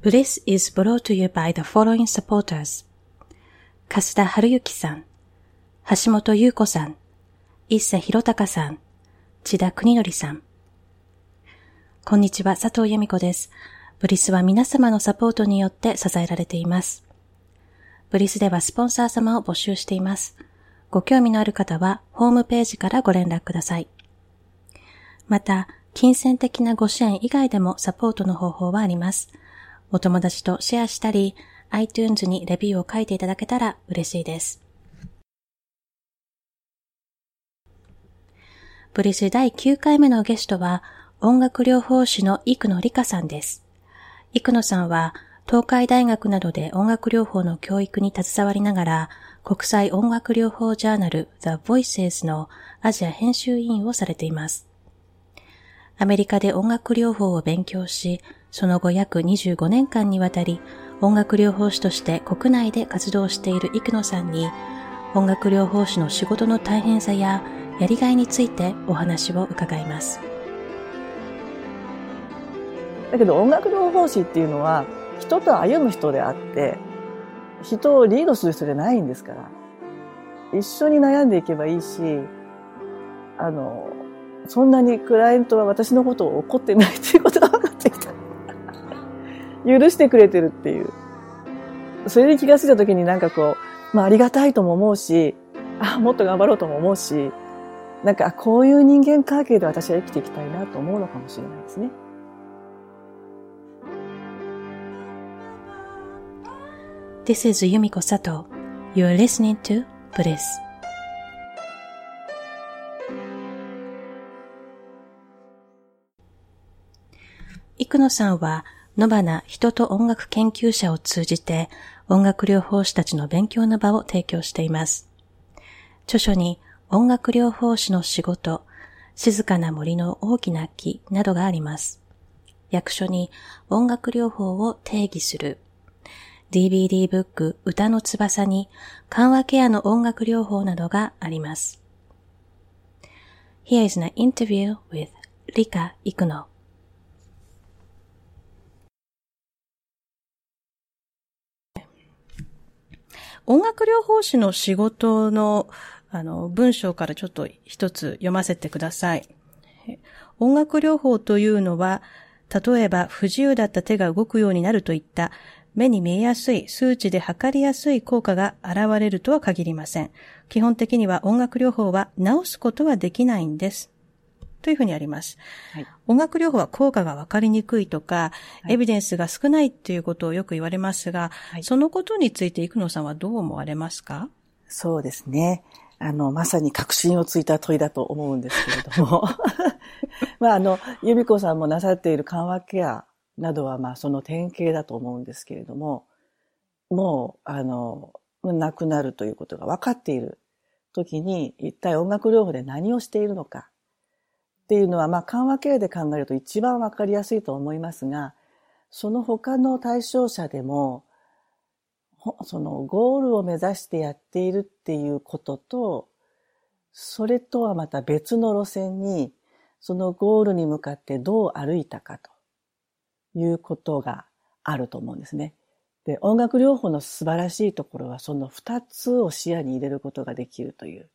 Bliss is brought to you by the following supporters. 粕田春幸さん、橋本優子さん、一瀬弘隆さん、千田国則さん。こんにちは、佐藤由美子です。ブリスは皆様のサポートによって支えられています。ブリスではスポンサー様を募集しています。ご興味のある方は、ホームページからご連絡ください。また、金銭的なご支援以外でもサポートの方法はあります。お友達とシェアしたり、iTunes にレビューを書いていただけたら嬉しいです。ブリス第9回目のゲストは、音楽療法士の生野理香さんです。生野さんは、東海大学などで音楽療法の教育に携わりながら、国際音楽療法ジャーナル The Voices のアジア編集委員をされています。アメリカで音楽療法を勉強し、その後約25年間にわたり音楽療法士として国内で活動している生野さんに音楽療法士の仕事の大変さややりがいについてお話を伺います。だけど音楽療法士っていうのは人と歩む人であって人をリードする人じゃないんですから一緒に悩んでいけばいいしあのそんなにクライアントは私のことを怒ってないっていうことが分。許してくれてるっていう。それに気がついた時になんかこう、まあありがたいとも思うし、あ、もっと頑張ろうとも思うし、なんかこういう人間関係で私は生きていきたいなと思うのかもしれないですね。This is Yumiko Sato. You are listening to Bliss. 生野さんは野花人と音楽研究者を通じて音楽療法士たちの勉強の場を提供しています。著書に音楽療法士の仕事、静かな森の大きな木などがあります。役所に音楽療法を定義する DVD ブック歌の翼に緩和ケアの音楽療法などがあります。Here is an interview with Rika Ikuno. 音楽療法士の仕事のあの文章からちょっと一つ読ませてください。音楽療法というのは、例えば不自由だった手が動くようになるといった目に見えやすい、数値で測りやすい効果が現れるとは限りません。基本的には音楽療法は治すことはできないんです。というふうにあります。はい、音楽療法は効果がわかりにくいとか、はい、エビデンスが少ないということをよく言われますが、はい、そのことについて生野さんはどう思われますか？そうですね。あの、まさに確信をついた問いだと思うんですけれども。まあ、あの、由美子さんもなさっている緩和ケアなどは、まあ、その典型だと思うんですけれども、もう、あの、亡くなるということが分かっている時に、一体音楽療法で何をしているのか。っていうのは、まあ、緩和ケアで考えると一番わかりやすいと思いますが、その他の対象者でも、そのゴールを目指してやっているっていうことと、それとはまた別の路線に、そのゴールに向かってどう歩いたかということがあると思うんですね。で、音楽療法の素晴らしいところはその二つを視野に入れることができるという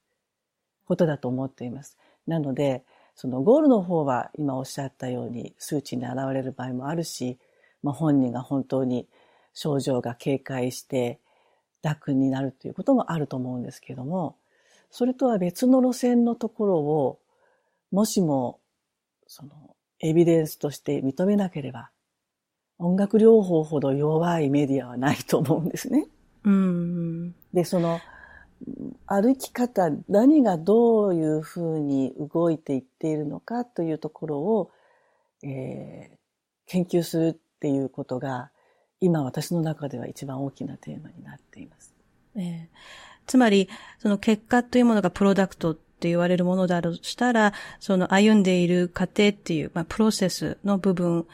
ことだと思っています。なので、そのゴールの方は今おっしゃったように数値に現れる場合もあるし、まあ、本人が本当に症状が軽快して楽になるということもあると思うんですけども、それとは別の路線のところを、もしも、その、エビデンスとして認めなければ、音楽療法ほど弱いメディアはないと思うんですね。うん、で、その、歩き方、何がどういうふうに動いていっているのかというところを、えー、研究するっていうことが、今私の中では一番大きなテーマになっています。えー、つまり、その結果というものがプロダクトって言われるものだとしたら、その歩んでいる過程っていう、まあ、プロセスの部分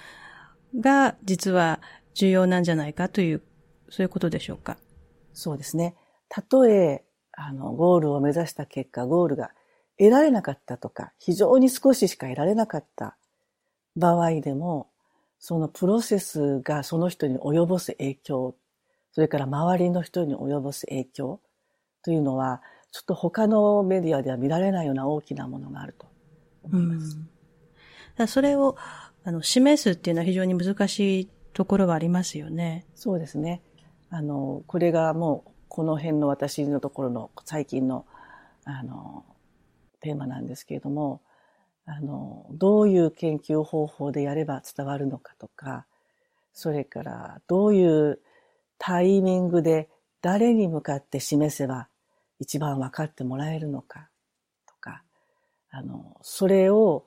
が実は重要なんじゃないかという、そういうことでしょうか？そうですね。たとえ、あの、ゴールを目指した結果、ゴールが得られなかったとか、非常に少ししか得られなかった場合でも、そのプロセスがその人に及ぼす影響、それから周りの人に及ぼす影響というのは、ちょっと他のメディアでは見られないような大きなものがあると思います。うん、それをあの示すっていうのは非常に難しいところはありますよね。そうですね。あの、これがもうこの辺の私のところの最近のあのテーマなんですけれども、あの、どういう研究方法でやれば伝わるのかとか、それからどういうタイミングで誰に向かって示せば一番分かってもらえるのかとか、あの、それを、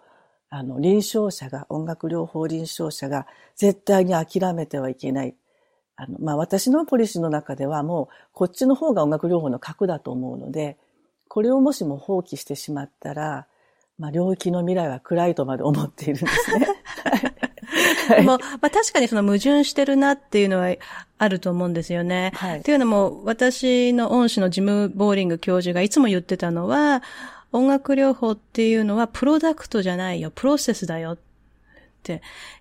あの、臨床者が、音楽療法臨床者が絶対に諦めてはいけない。あの、まあ、私のポリシーの中ではもう、こっちの方が音楽療法の核だと思うので、これをもしも放棄してしまったら、まあ、領域の未来は暗いとまで思っているんですね。はい、も、まあ、確かにその矛盾してるなっていうのはあると思うんですよね。はい、というのも、私の恩師のジム・ボーリング教授がいつも言ってたのは、音楽療法っていうのはプロダクトじゃないよ、プロセスだよ。って、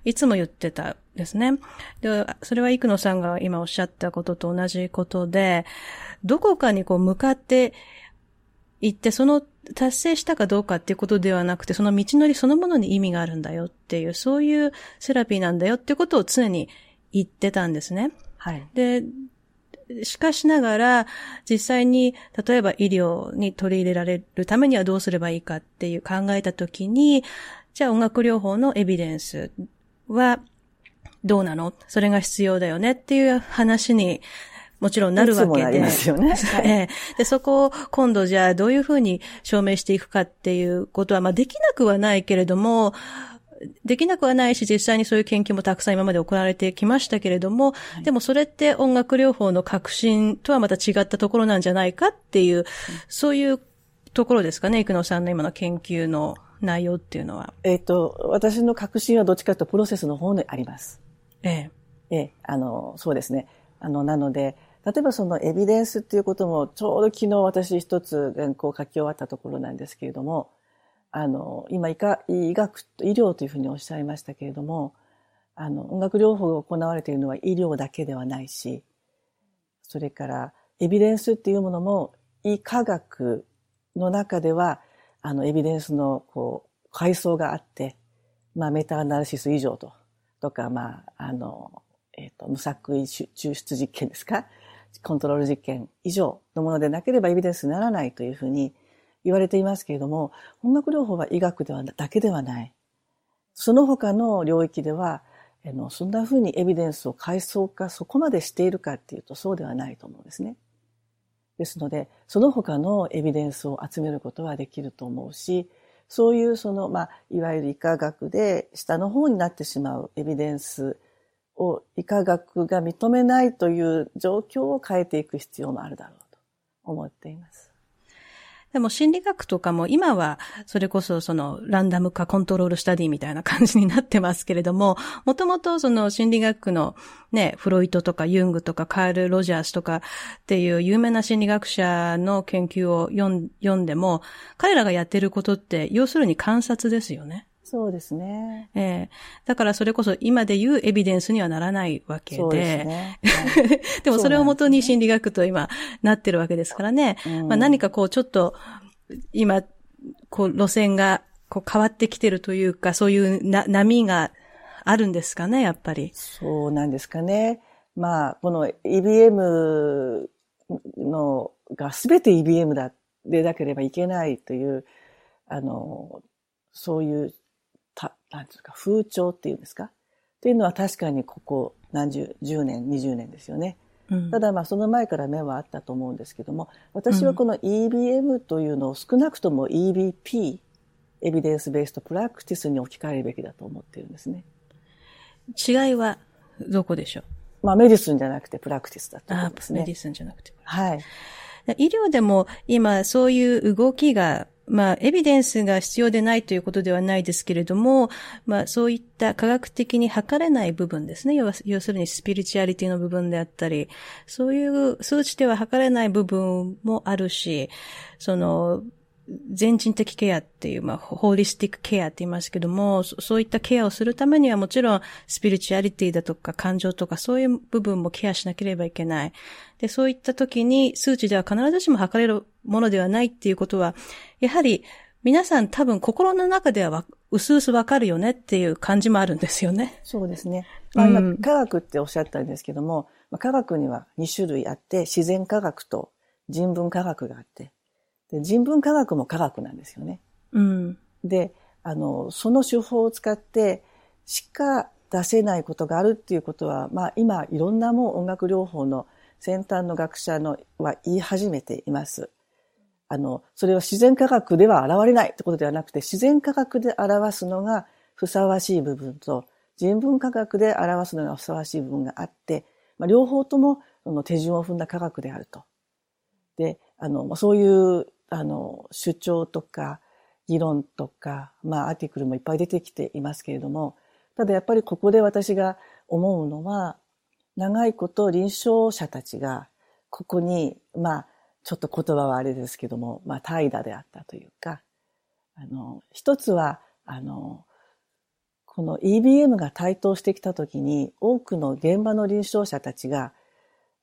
いつも言ってたんですね。で、それは生野さんが今おっしゃったことと同じことで、どこかにこう向かって行って、その達成したかどうかっていうことではなくて、その道のりそのものに意味があるんだよっていう、そういうセラピーなんだよっていうことを常に言ってたんですね。はい。で、しかしながら、実際に、例えば医療に取り入れられるためにはどうすればいいかっていう考えたときに、じゃあ音楽療法のエビデンスはどうなの？それが必要だよねっていう話にもちろんなるわけで。ますよね。はい、で、そこを今度じゃあどういうふうに証明していくかっていうことは、まあできなくはないけれども、できなくはないし、実際にそういう研究もたくさん今まで行われてきましたけれども、はい、でもそれって音楽療法の革新とはまた違ったところなんじゃないかっていう、うん、そういうところですかね、生野さんの今の研究の内容っていうのは？えっ、と、私の革新はどっちかというとプロセスの方にあります。ええ。ええ、あの、そうですね。あの、なので、例えばそのエビデンスっていうことも、ちょうど昨日私一つ原稿を書き終わったところなんですけれども、あの、今医科、医学、医療というふうにおっしゃいましたけれども、あの、音楽療法が行われているのは医療だけではないし、それからエビデンスっていうものも医科学の中では、あの、エビデンスの、こう、階層があって、まあ、メタアナリシス以上と、とか、まあ、あの、えっ、ー、と、無作為抽出実験ですか？コントロール実験以上のものでなければエビデンスにならないというふうに言われていますけれども、音楽療法は医学ではだけではない。その他の領域では、あのそんなふうにエビデンスを階層化そこまでしているかっていうとそうではないと思うんですね。ですので、その他のエビデンスを集めることはできると思うし、そういうその、まあ、いわゆる医科学で下の方になってしまうエビデンスを医科学が認めないという状況を変えていく必要もあるだろうと思っています。でも心理学とかも今はそれこそそのランダム化コントロールスタディみたいな感じになってますけれども、もともとその心理学のね、フロイトとかユングとかカール・ロジャースとかっていう有名な心理学者の研究を読んでも、彼らがやってることって要するに観察ですよね。そうですね。ええー、だからそれこそ今で言うエビデンスにはならないわけで。そうですね。はい、でもそれをもとに心理学と今なってるわけですからね。うん、まあ何かこうちょっと今、こう路線がこう変わってきてるというか、そういうな波があるんですかね、やっぱり。そうなんですかね。まあ、この EBM のが全て EBM だ、でなければいけないという、あの、そういうた、なんていうか、風潮っていうんですか？っていうのは確かにここ何十、10年、20年ですよね。うん、ただまあその前から目はあったと思うんですけども、私はこの EBM というのを少なくとも EBP、エビデンスベースとプラクティスに置き換えるべきだと思っているんですね。違いはどこでしょう？まあメディスンじゃなくてプラクティスだと思うんですね。メディスンじゃなくて。はい。医療でも今そういう動きがまあ、エビデンスが必要でないということではないですけれども、まあ、そういった科学的に測れない部分ですね。要要するにスピリチュアリティの部分であったり、そういう数値では測れない部分もあるし、その、全人的ケアっていう、まあ、ホーリスティックケアって言いますけども、そういったケアをするためにはもちろん、スピリチュアリティだとか感情とかそういう部分もケアしなければいけない。で、そういった時に数値では必ずしも測れるものではないっていうことは、やはり皆さん多分心の中ではうすうすわかるよねっていう感じもあるんですよね。そうですね。まあ、今、科学っておっしゃったんですけども、まあ、科学には2種類あって、自然科学と人文科学があって、で人文科学も科学なんですよね。うん。で、あの、その手法を使ってしか出せないことがあるっていうことは、まあ今いろんなもう音楽療法の先端の学者のは言い始めています。あの、それは自然科学では現れないってことではなくて、自然科学で表すのがふさわしい部分と、人文科学で表すのがふさわしい部分があって、まあ、両方とも手順を踏んだ科学であると。で、あの、そういうあの、主張とか、議論とか、まあ、アーティクルもいっぱい出てきていますけれども、ただやっぱりここで私が思うのは、長いこと臨床者たちが、ここに、まあ、ちょっと言葉はあれですけども、まあ、怠惰であったというか、あの、一つは、あの、この EBM が台頭してきたときに、多くの現場の臨床者たちが、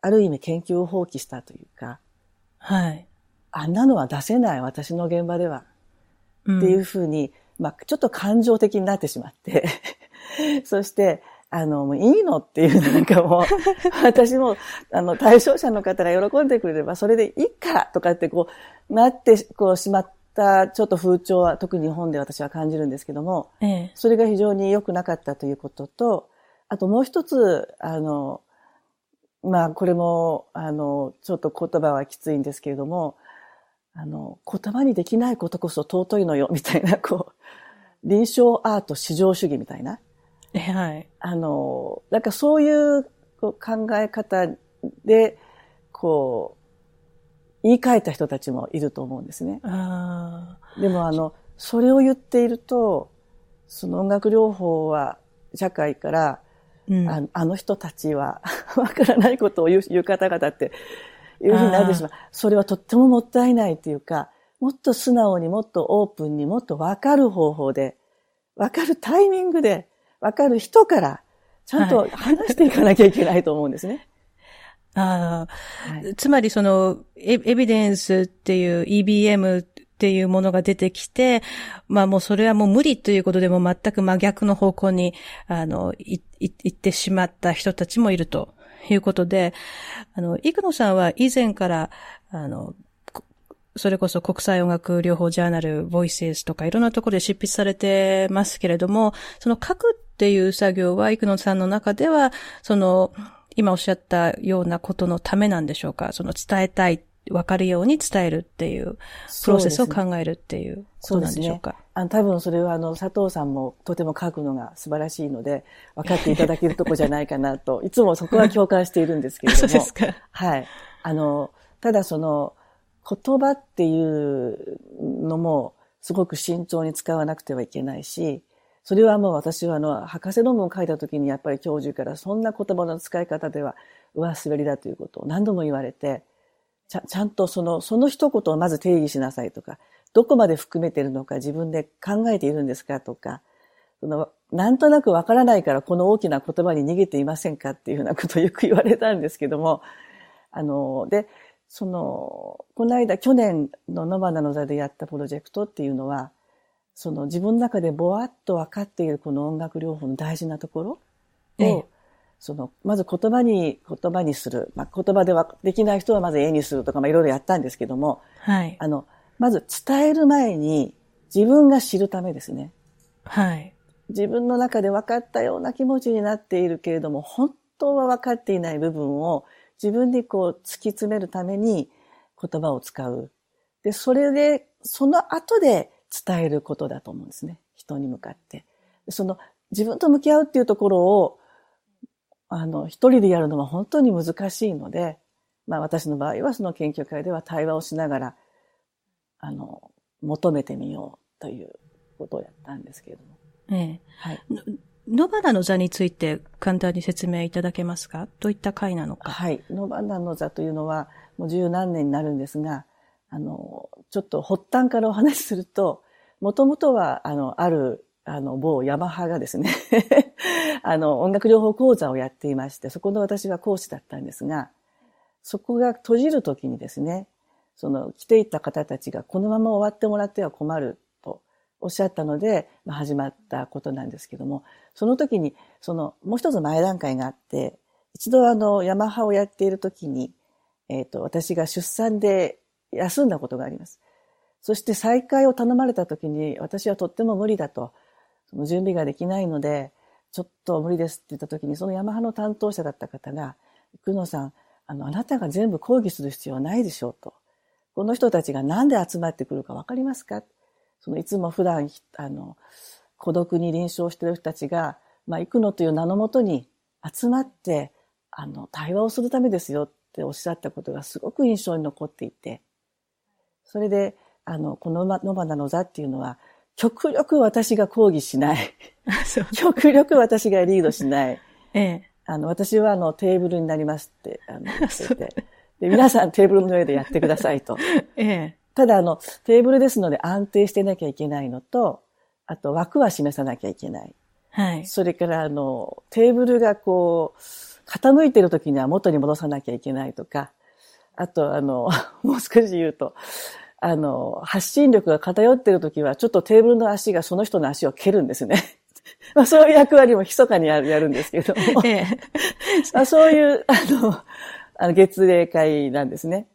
ある意味研究を放棄したというか、はい。あんなのは出せない、私の現場では。っていうふうに、まあ、ちょっと感情的になってしまって。そして、あの、もういいのっていうなんかもう、私も、あの、対象者の方が喜んでくれれば、それでいいかとかってこう、なって、こう、しまったちょっと風潮は、特に日本で私は感じるんですけども、ええ、それが非常に良くなかったということと、あともう一つ、あの、まあ、これも、あの、ちょっと言葉はきついんですけれども、あの、言葉にできないことこそ尊いのよ、みたいな、こう、臨床アート至上主義みたいな。はい。あの、なんかそういう考え方で、こう、言い換えた人たちもいると思うんですね。でもあの、それを言っていると、その音楽療法は社会から、うん、ああの人たちは わからないことを言う言う方々っていうふうになってしまう。それはとってももったいないというか、もっと素直にもっとオープンにもっとわかる方法で、わかるタイミングで、わかる人から、ちゃんと話していかなきゃいけないと思うんですね。ああ、はい、つまりそのエ、エビデンスっていう EBM っていうものが出てきて、まあもうそれはもう無理ということでも全く真逆の方向に、あの、い、い、行ってしまった人たちもいるということで、あの、イクノさんは以前から、あの、それこそ国際音楽療法ジャーナル、ボイセスとかいろんなところで執筆されてますけれども、その書くっていう作業は、イクノさんの中では、その、今おっしゃったようなことのためなんでしょうか？その伝えたい、わかるように伝えるっていう、プロセスを考えるっていうことなんでしょうか？あの、多分それはあの、佐藤さんもとても書くのが素晴らしいので、分かっていただけるとこじゃないかなと、いつもそこは共感しているんですけれども。そうですか。はい。あの、ただその、言葉っていうのも、すごく慎重に使わなくてはいけないし、それはもう私はあの、博士論文を書いた時にやっぱり教授からそんな言葉の使い方では上滑りだということを何度も言われて、ちゃちゃんとその、その一言をまず定義しなさいとか、どこまで含めているのか自分で考えているんですかとか、そのなんとなくわからないからこの大きな言葉に逃げていませんかっていうようなことをよく言われたんですけども、あの、で、その、この間、去年の野花の座でやったプロジェクトっていうのは、その自分の中でぼわっと分かっているこの音楽療法の大事なところを、ええ、その、まず言葉に、言葉にする。まあ、言葉ではできない人はまず絵にするとか、まあ、いろいろやったんですけども、はい。あの、まず伝える前に自分が知るためですね。はい。自分の中で分かったような気持ちになっているけれども、本当は分かっていない部分を自分にこう突き詰めるために言葉を使う。で、それで、その後で伝えることだと思うんですね。人に向かって。その自分と向き合うっていうところを、あの、一人でやるのは本当に難しいので、まあ私の場合はその研究会では対話をしながらあの、求めてみようということをやったんですけれども。ええ。はい。ノバナの座について簡単に説明いただけますか？どういった会なのかはい。ノバナの座というのは、もう十何年になるんですが、あの、ちょっと発端からお話しすると、もともとは、あの、ある、あの、某ヤマハがですね あの、音楽療法講座をやっていまして、そこの私は講師だったんですが、そこが閉じるときにですね、その来ていた方たちがこのまま終わってもらっては困るとおっしゃったので、まあ、始まったことなんですけども、その時に、その、もう一つ前段階があって、一度あの、ヤマハをやっている時に、えっ、ー、と、私が出産で休んだことがあります。そして再開を頼まれた時に、私はとっても無理だと、その準備ができないので、ちょっと無理ですって言った時に、そのヤマハの担当者だった方が、久野さん、あの、あなたが全部抗議する必要はないでしょうと。この人たちがなんで集まってくるかわかりますか？そのいつも普段、あの、孤独に臨床している人たちが、まあ、行くのという名のもとに集まって、あの、対話をするためですよっておっしゃったことがすごく印象に残っていて、それで、あの、この野花の座っていうのは、極力私が抗議しない。極力私がリードしない。ええ、あの、私はあの、テーブルになりますって、あの、言ってて。で、皆さんテーブルの上でやってくださいと。ええ。ただあの、テーブルですので安定してなきゃいけないのと、あと枠は示さなきゃいけない。はい。それからあの、テーブルがこう、傾いてる時には元に戻さなきゃいけないとか、あとあの、もう少し言うと、あの、発信力が偏ってる時は、ちょっとテーブルの足がその人の足を蹴るんですね。まあ、そういう役割も密かにやるやるんですけども、ええ まあ、そういう、あの、あの月例会なんですね。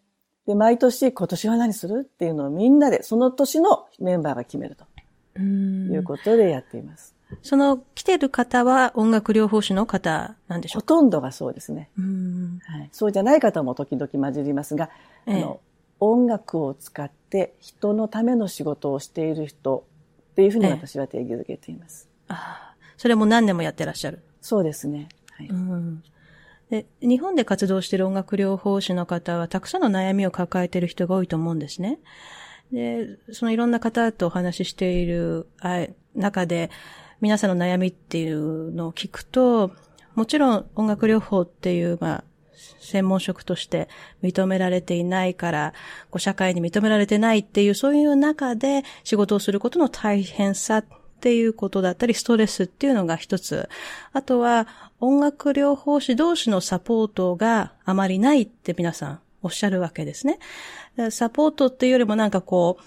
で、毎年今年は何するっていうのをみんなで、その年のメンバーが決めると。いうことでやっています。その来てる方は音楽療法士の方なんでしょうか？ほとんどがそうですね。はい、そうじゃない方も時々混じりますが、ええ、あの音楽を使って人のための仕事をしている人っていうふうに私は定義づけています。ああ、それも何年もやってらっしゃる。そうですね。はい。うんで日本で活動している音楽療法士の方はたくさんの悩みを抱えている人が多いと思うんですね。で、そのいろんな方とお話ししている中で、皆さんの悩みっていうのを聞くと、もちろん音楽療法っていう、まあ、専門職として認められていないから、こう社会に認められてないっていう、そういう中で仕事をすることの大変さっていうことだったり、ストレスっていうのが一つ。あとは、音楽療法士同士のサポートがあまりないって皆さんおっしゃるわけですね。サポートっていうよりもなんかこう、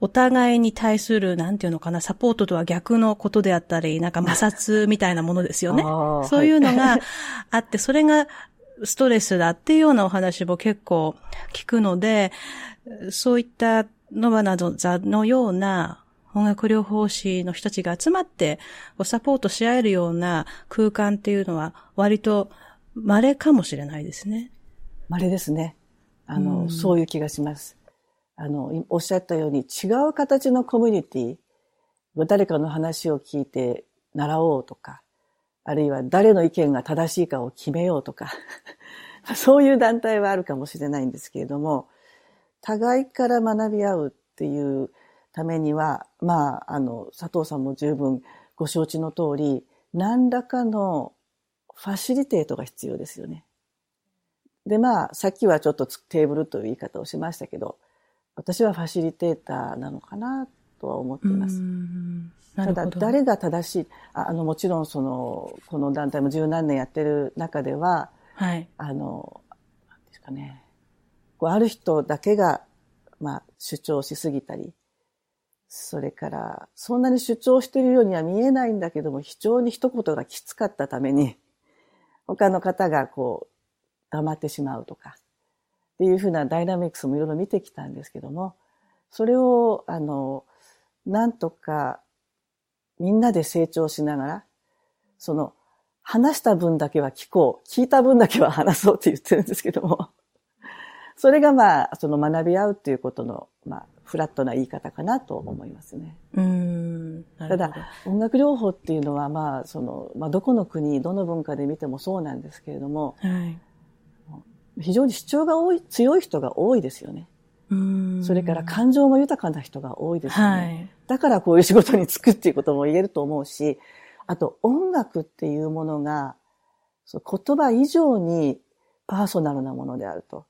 お互いに対する、なんていうのかな、サポートとは逆のことであったり、なんか摩擦みたいなものですよね。そういうのがあって、それがストレスだっていうようなお話も結構聞くので、そういったノバなど座のような音楽療法士の人たちが集まってサポートし合えるような空間っていうのは割と稀かもしれないですね。稀ですね。あの、うん、そういう気がします。あの、おっしゃったように違う形のコミュニティ、誰かの話を聞いて習おうとか、あるいは誰の意見が正しいかを決めようとか、そういう団体はあるかもしれないんですけれども、互いから学び合うっていうためには、まあ、あの、佐藤さんも十分ご承知の通り、何らかのファシリテートが必要ですよね。で、まあ、さっきはちょっとテーブルという言い方をしましたけど、私はファシリテーターなのかなとは思っています。ただ、誰が正しい、あの、もちろんその、この団体も十何年やってる中では、はい。あの、なんですかね、こうある人だけが、まあ、主張しすぎたり、それから、そんなに主張しているようには見えないんだけども、非常に一言がきつかったために、他の方がこう、黙ってしまうとか、っていうふうなダイナミックスもいろいろ見てきたんですけども、それを、あの、なんとか、みんなで成長しながら、その、話した分だけは聞こう、聞いた分だけは話そうって言ってるんですけども、それがまあ、その学び合うっていうことの、まあ、フラットな言い方かなと思いますね。うん。ただ、音楽療法っていうのは、まあ、その、まあ、どこの国、どの文化で見てもそうなんですけれども、はい、非常に主張が多い、強い人が多いですよね。それから感情も豊かな人が多いですよね。はい、だからこういう仕事に就くっていうことも言えると思うし、あと音楽っていうものが、言葉以上にパーソナルなものであると。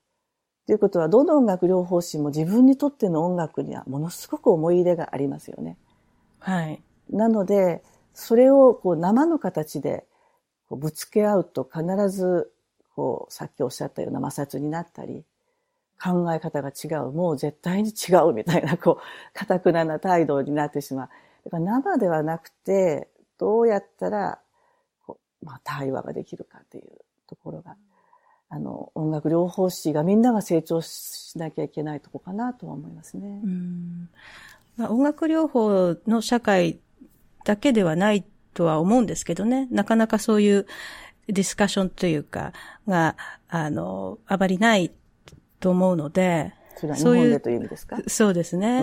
ということは、どの音楽療法士も自分にとっての音楽にはものすごく思い入れがありますよね。はい。なので、それをこう生の形でこうぶつけ合うと必ず、こう、さっきおっしゃったような摩擦になったり、考え方が違う、もう絶対に違うみたいな、こう、堅くなな態度になってしまう。だから生ではなくて、どうやったら、こう、まあ、対話ができるかっていうところが、あの、音楽療法士がみんなが成長しなきゃいけないとこかなとは思いますね。うんまあ、音楽療法の社会だけではないとは思うんですけどね。なかなかそういうディスカッションというか、が、あの、あまりないと思うので、そういう。という意味ですか？そうですね、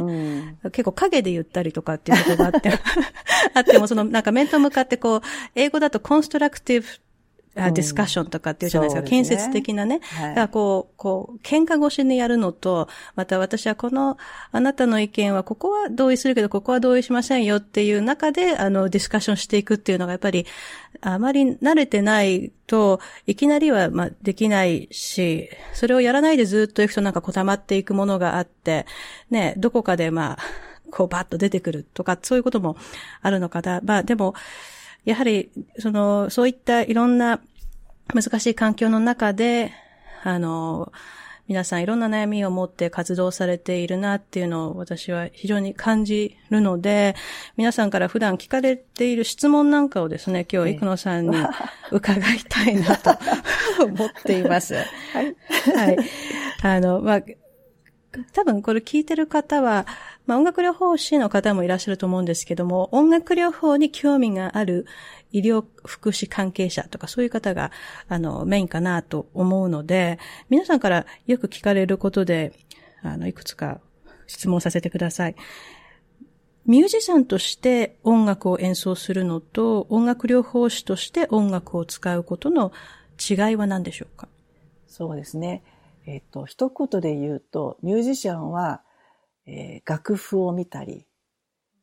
うん、結構影で言ったりとかっていうことがあって、あってもそのなんか面と向かってこう、英語だとコンストラクティブあディスカッションとかっていうじゃないですか。すね、建設的なね。はい、だからこう、こう、喧嘩越しにやるのと、また私はこの、あなたの意見は、ここは同意するけど、ここは同意しませんよっていう中で、あの、ディスカッションしていくっていうのが、やっぱり、あまり慣れてないと、いきなりは、まあ、できないし、それをやらないでずっといくとなんかこたまっていくものがあって、ね、どこかでまあ、こうバッと出てくるとか、そういうこともあるのかな。まあ、でも、やはり、その、そういったいろんな難しい環境の中で、あの、皆さんいろんな悩みを持って活動されているなっていうのを私は非常に感じるので、皆さんから普段聞かれている質問なんかをですね、今日生野さんに伺いたいなと思っています。はい。はい。あの、まあ、多分これ聞いてる方は、まあ音楽療法士の方もいらっしゃると思うんですけども、音楽療法に興味がある医療福祉関係者とかそういう方が、あの、メインかなと思うので、皆さんからよく聞かれることで、あの、いくつか質問させてください。ミュージシャンとして音楽を演奏するのと、音楽療法士として音楽を使うことの違いは何でしょうか？そうですね。えっ、と、一言で言うと、ミュージシャンは、えー、楽譜を見たり、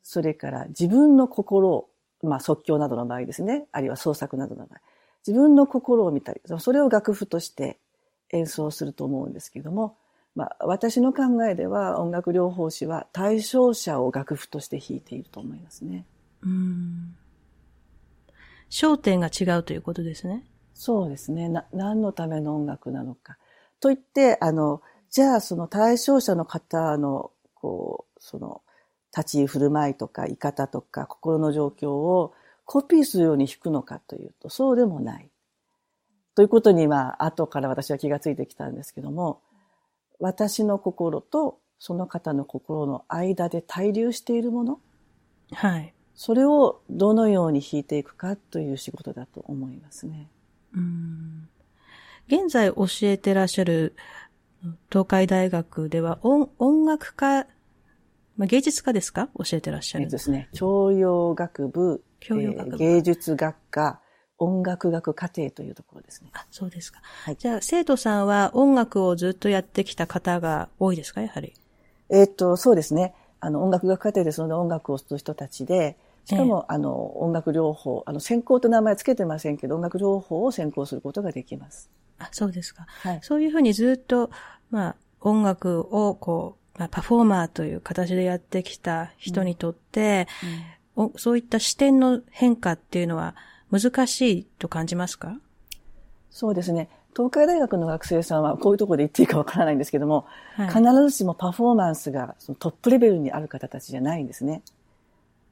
それから自分の心を、まあ即興などの場合ですね、あるいは創作などの場合、自分の心を見たり、それを楽譜として演奏すると思うんですけども、まあ私の考えでは音楽療法士は対象者を楽譜として弾いていると思いますね。うん。焦点が違うということですね。そうですね。な、何のための音楽なのか。といって、あの、じゃあその対象者の方の、こう、その、立ち居振る舞いとか、居方とか、心の状況をコピーするように弾くのかというと、そうでもない。ということに、まあ、後から私は気がついてきたんですけども、私の心とその方の心の間で滞留しているもの。はい。それをどのように弾いていくかという仕事だと思いますね。うん現在教えてらっしゃる東海大学では音音楽科、まあ、芸術科ですか？教えてらっしゃる。ですね。教養学部、教養学部、えー、芸術学科、音楽学課程というところですね。あ、そうですか。はい、じゃあ、生徒さんは音楽をずっとやってきた方が多いですか？やはり。えっと、そうですね。あの、音楽学課程でその音楽をする人たちで、しかも、えー、あの、音楽療法、あの、専攻と名前つけてませんけど、音楽療法を専攻することができます。あ、そうですか。はい。そういうふうにずっと、まあ、音楽をこう、まあ、パフォーマーという形でやってきた人にとって、うんうん、そういった視点の変化っていうのは難しいと感じますか？そうですね。東海大学の学生さんはこういうところで言っていいかわからないんですけども、はい、必ずしもパフォーマンスがそのトップレベルにある方たちじゃないんですね。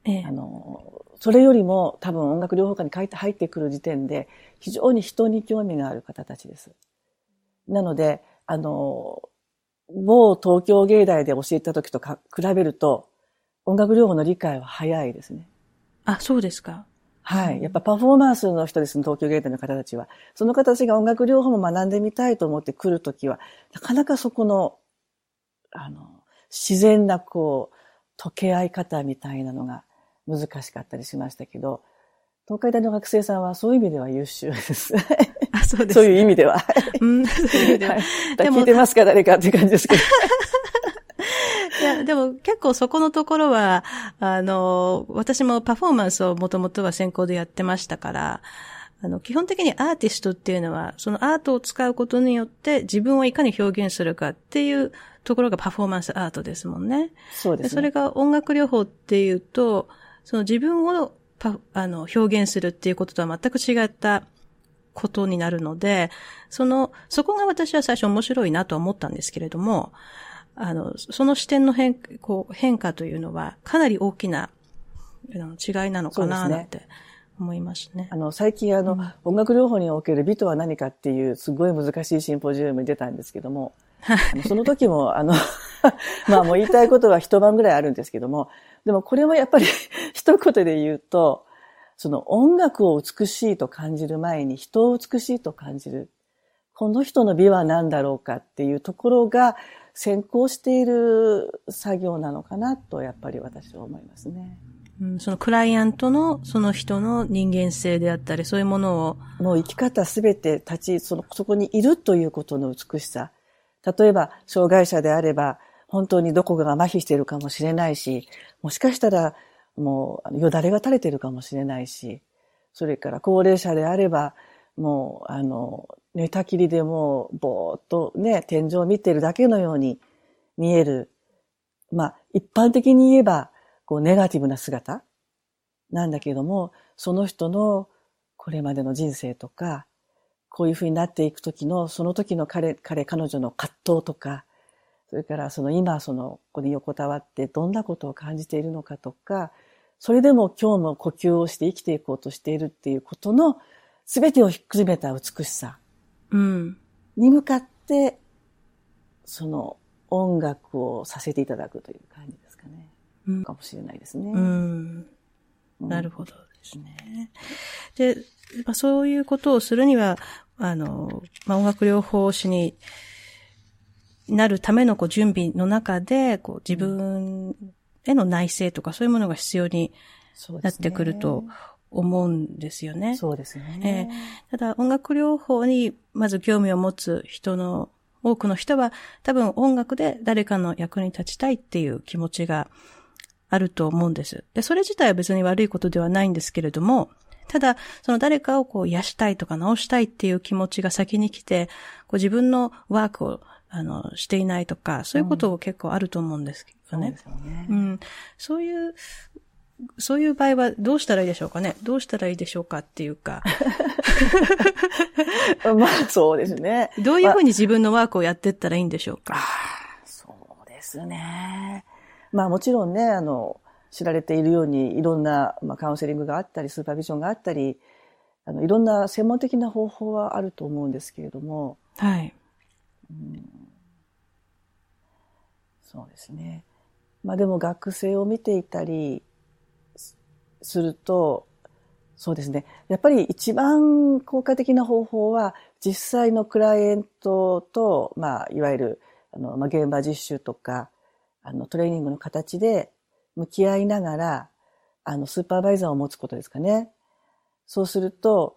ええ、あの、それよりも多分音楽療法科に入ってくる時点で非常に人に興味がある方たちです。なので、あの、某東京芸大で教えた時とか比べると音楽療法の理解は早いですね。あ、そうですか。はい。やっぱパフォーマンスの人ですね、東京芸大の方たちは。その方たちが音楽療法も学んでみたいと思って来るときは、なかなかそこの、あの、自然なこう、溶け合い方みたいなのが難しかったりしましたけど、東海大の学生さんはそういう意味では優秀です。あ、そうです。そういう意味では。うん、そういう意味では。聞いてますか誰かっていう感じですけど。いや、でも結構そこのところは、あの、私もパフォーマンスをもともとは専攻でやってましたから、あの、基本的にアーティストっていうのは、そのアートを使うことによって自分をいかに表現するかっていうところがパフォーマンスアートですもんね。そうですね。それが音楽療法っていうと、その自分をパあの表現するっていうこととは全く違ったことになるので、その、そこが私は最初面白いなと思ったんですけれども、あの、その視点の変こう変化というのはかなり大きな違いなのかなって。思いますね。あの、最近あの、うん、音楽療法における美とは何かっていうすごい難しいシンポジウムに出たんですけども、その時もあの、まあもう言いたいことは一晩ぐらいあるんですけども、でもこれもやっぱり 一言で言うと、その音楽を美しいと感じる前に人を美しいと感じる。この人の美は何だろうかっていうところが先行している作業なのかなとやっぱり私は思いますね。うん、そのクライアントのその人の人間性であったり、そういうものを。もう生き方すべて立ち、その、そこにいるということの美しさ。例えば、障害者であれば、本当にどこかが麻痺しているかもしれないし、もしかしたら、もう、よだれが垂れてるかもしれないし、それから高齢者であれば、もう、あの、寝たきりでもう、ぼーっとね、天井を見てるだけのように見える。まあ、一般的に言えば、こう、ネガティブな姿なんだけども、その人のこれまでの人生とか、こういうふうになっていくときの、その時の彼、彼、彼女の葛藤とか、それからその今、その、ここに横たわってどんなことを感じているのかとか、それでも今日も呼吸をして生きていこうとしているっていうことの、すべてをひっくるめた美しさ。うん。に向かって、その音楽をさせていただくという感じですかね。かもしれないですね。うん。なるほどですね。で、まあ、そういうことをするには、あの、まあ、音楽療法士になるためのこう準備の中で、こう自分への内省とかそういうものが必要になってくると思うんですよね。そうですね。えー、ただ音楽療法にまず興味を持つ人の多くの人は多分音楽で誰かの役に立ちたいっていう気持ちがあると思うんです。で、それ自体は別に悪いことではないんですけれども、ただ、その誰かをこう癒したいとか治したいっていう気持ちが先に来て、こう自分のワークをあのしていないとか、そういうことを結構あると思うんですけどね。うん、そうね。うん。そういう、そういう場合はどうしたらいいでしょうかねどうしたらいいでしょうかっていうか。まあ、そうですね。どういうふうに自分のワークをやっていったらいいんでしょうか、まあ、そうですね。まあもちろんね、あの、知られているようにいろんな、まあ、カウンセリングがあったり、スーパービジョンがあったり、あの、いろんな専門的な方法はあると思うんですけれども。はい。うん、そうですね。まあでも学生を見ていたりすると、そうですね。やっぱり一番効果的な方法は、実際のクライアントと、まあ、いわゆる、あの、まあ、現場実習とか、あの、トレーニングの形で向き合いながら、あの、スーパーバイザーを持つことですかね。そうすると、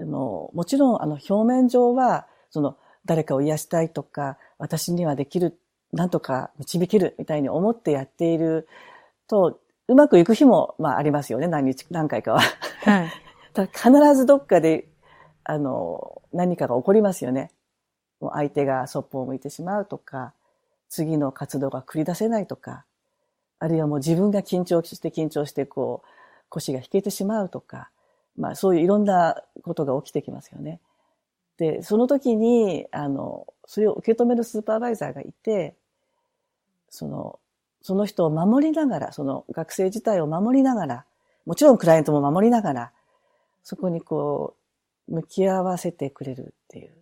あの、もちろん、あの、表面上は、その、誰かを癒したいとか、私にはできる、なんとか導けるみたいに思ってやっていると、うまくいく日も、まあ、ありますよね。何日、何回かは。はい。必ずどっかで、あの、何かが起こりますよね。もう相手がそっぽを向いてしまうとか、次の活動が繰り出せないとか、あるいはもう自分が緊張して緊張してこう腰が引けてしまうとか、まあそういういろんなことが起きてきますよね。で、その時に、あの、それを受け止めるスーパーバイザーがいて、その、その人を守りながら、その学生自体を守りながら、もちろんクライアントも守りながら、そこにこう、向き合わせてくれるっていう。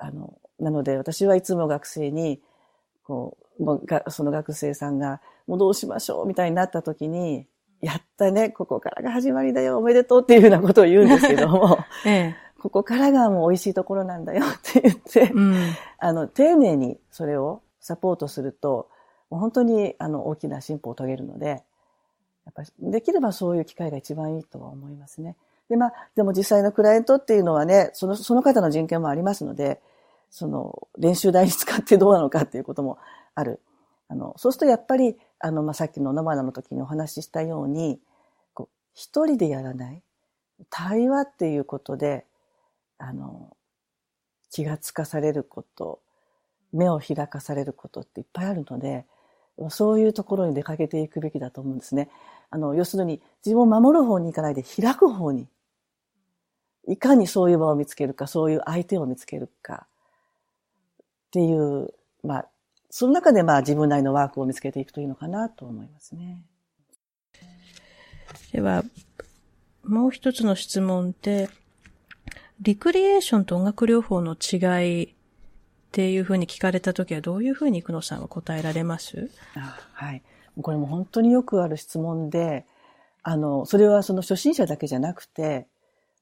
あの、なので私はいつも学生に、こう、もうがその学生さんが、もうどうしましょうみたいになった時に、やったね、ここからが始まりだよ、おめでとうっていうようなことを言うんですけども、ええ、ここからがもう美味しいところなんだよって言って、うん、あの、丁寧にそれをサポートすると、もう本当にあの大きな進歩を遂げるので、やっぱりできればそういう機会が一番いいとは思いますね。で、まあ、でも実際のクライアントっていうのはね、その、その方の人権もありますので、その、練習台に使ってどうなのかっていうこともある。あの、そうするとやっぱり、あの、まあ、さっきの野花の時にお話ししたように、こう、一人でやらない。対話っていうことで、あの、気がつかされること、目を開かされることっていっぱいあるので、そういうところに出かけていくべきだと思うんですね。あの、要するに自分を守る方に行かないで開く方に、いかにそういう場を見つけるか、そういう相手を見つけるか、っていう、まあ、その中でまあ自分なりのワークを見つけていくといいのかなと思いますね。では、もう一つの質問って、リクリエーションと音楽療法の違いっていうふうに聞かれたときはどういうふうに久野さんは答えられます？はい。これも本当によくある質問で、あの、それはその初心者だけじゃなくて、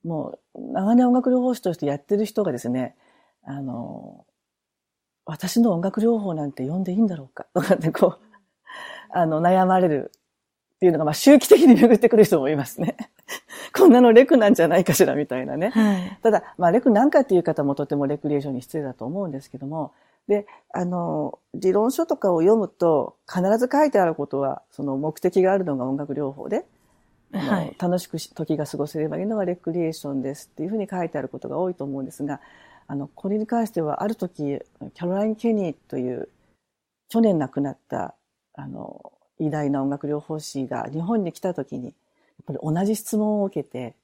もう長年音楽療法士としてやってる人がですね、あの、私の音楽療法なんて呼んでいいんだろうかとかってこう、あの、悩まれるっていうのが、まあ、周期的に巡ってくる人もいますね。こんなのレクなんじゃないかしらみたいなね。はい、ただ、まあ、レクなんかっていう方もとてもレクリエーションに失礼だと思うんですけども、で、あの、理論書とかを読むと、必ず書いてあることは、その目的があるのが音楽療法で、はい、楽しく時が過ごせればいいのがレクリエーションですっていうふうに書いてあることが多いと思うんですが、あの、これに関しては、ある時、キャロライン・ケニーという、去年亡くなった、あの、偉大な音楽療法士が日本に来た時に、ぱり同じ質問を受けて、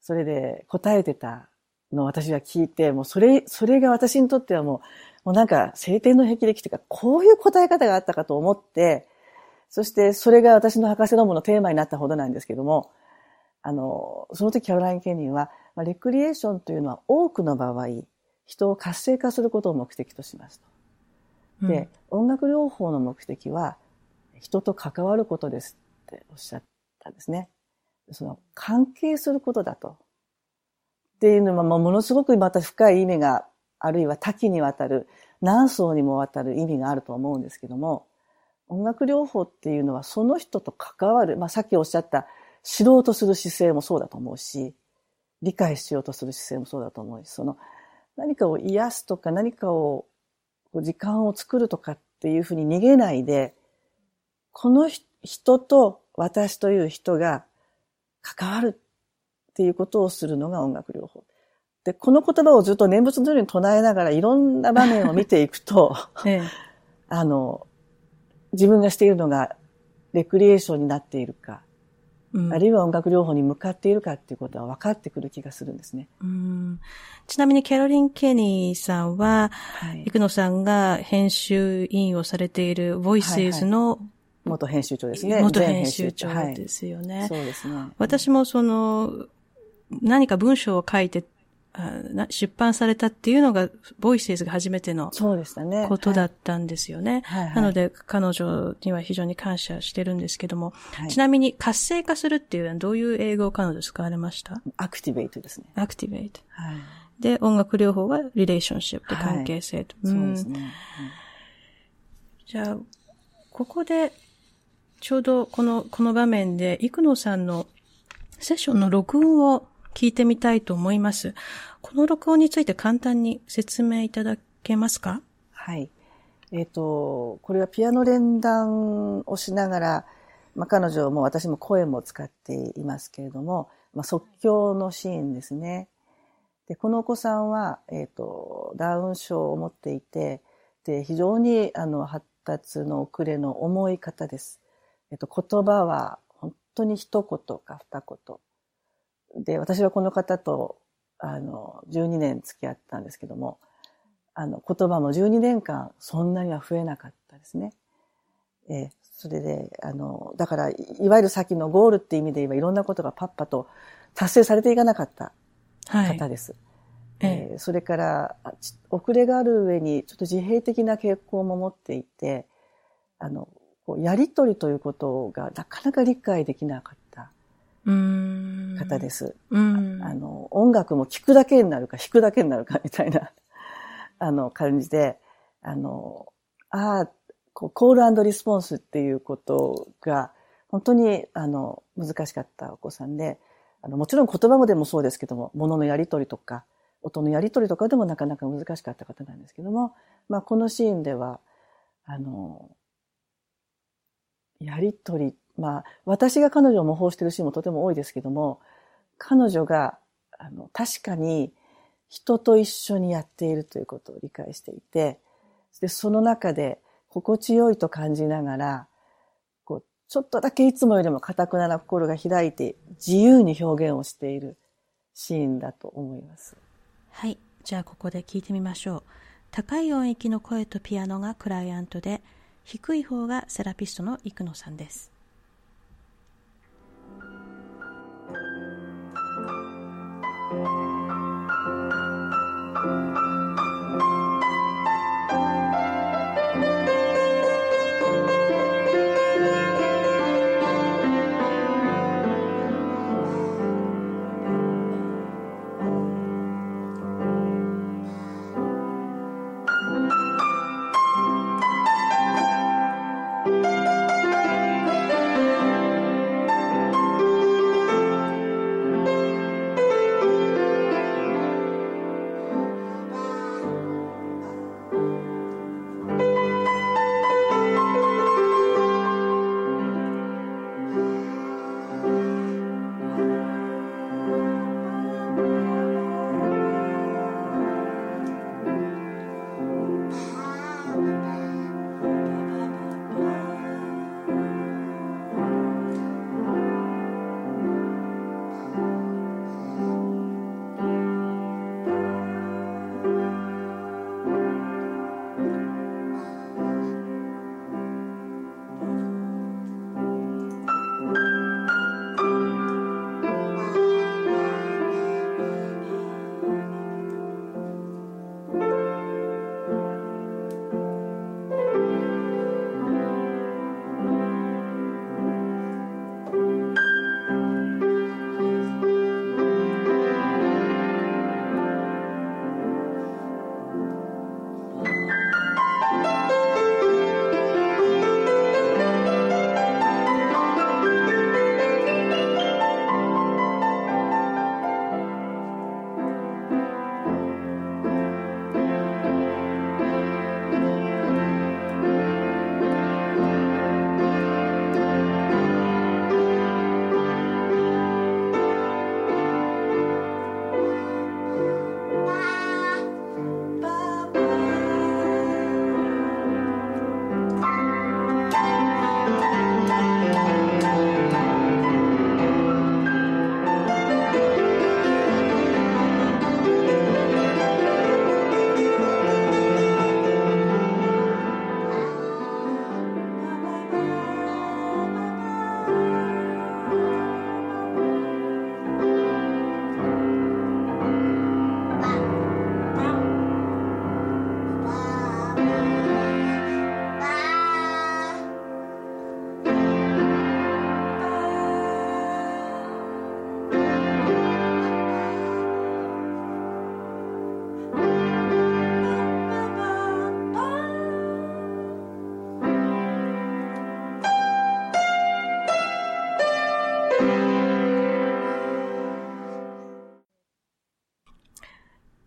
それで答えてたのを私は聞いて、もうそれ、それが私にとってはもう、もうなんか晴天の霹靂というか、こういう答え方があったかと思って、そしてそれが私の博士論文のテーマになったほどなんですけども、あの、その時キャロライン・ケニーは、まあ、レクリエーションというのは多くの場合、人を活性化することを目的としますと。で、うん、音楽療法の目的は、人と関わることですっておっしゃったんですね。その、関係することだと。っていうのは、ものすごくまた深い意味が、あるいは多岐にわたる、何層にもわたる意味があると思うんですけども、音楽療法っていうのはその人と関わる、まあさっきおっしゃった知ろうとする姿勢もそうだと思うし、理解しようとする姿勢もそうだと思うし、その何かを癒すとか何かを時間を作るとかっていうふうに逃げないで、この人と私という人が関わるっていうことをするのが音楽療法。で、この言葉をずっと念仏のように唱えながらいろんな場面を見ていくと、ええ、あの、自分がしているのがレクリエーションになっているか、うん、あるいは音楽療法に向かっているかっていうことは分かってくる気がするんですね。うん、ちなみにキャロリン・ケニーさんは、はい、生野さんが編集委員をされている Voices の、元編集長ですね。元編集長ですよね。はい、そうですね。私もその、何か文章を書いて出版されたっていうのが、ボイスエズが初めてのことだったんですよね。はいはい、なので、彼女には非常に感謝してるんですけども、はい、ちなみに活性化するっていうのはどういう英語を彼女使われました？アクティベートですね。アクティベート。はい、で、音楽療法はリレーションシップ関係性と。そうですね。じゃあ、ここで、ちょうどこの、この場面で、生野さんのセッションの録音を聞いてみたいと思います。この録音について簡単に説明いただけますか？はい。えっ、ー、と、これはピアノ連弾をしながら、まあ、彼女も私も声も使っていますけれども、まあ、即興のシーンですね。で、このお子さんは、えっ、ー、と、ダウン症を持っていて、で、非常にあの発達の遅れの重い方です。えっ、ー、と、言葉は本当に一言か二言。で、私はこの方と、あの、12年付き合ったんですけども、あの、言葉も12年間そんなには増えなかったですね。えー、それで、あの、だから、いわゆる先のゴールって意味で言えばいろんなことがパッパと達成されていかなかった方です。はいえー、それから、遅れがある上に、ちょっと自閉的な傾向も持っていて、あの、こうやりとりということがなかなか理解できなかった方です。あの、音楽も聴くだけになるか弾くだけになるかみたいな、あの、感じで、あの、ああ、こう、コールリスポンスっていうことが、本当に、あの、難しかったお子さんで、あの、もちろん言葉もでもそうですけども、物のやりとりとか、音のやりとりとかでもなかなか難しかった方なんですけども、まあ、このシーンでは、あの、やりとりまあ、私が彼女を模倣しているシーンもとても多いですけども、彼女が、あの、確かに人と一緒にやっているということを理解していて、で、その中で心地よいと感じながら、こう、ちょっとだけいつもよりも堅くなな心が開いて自由に表現をしているシーンだと思います。はい。じゃあここで聞いてみましょう。高い音域の声とピアノがクライアントで、低い方がセラピストの生野さんです。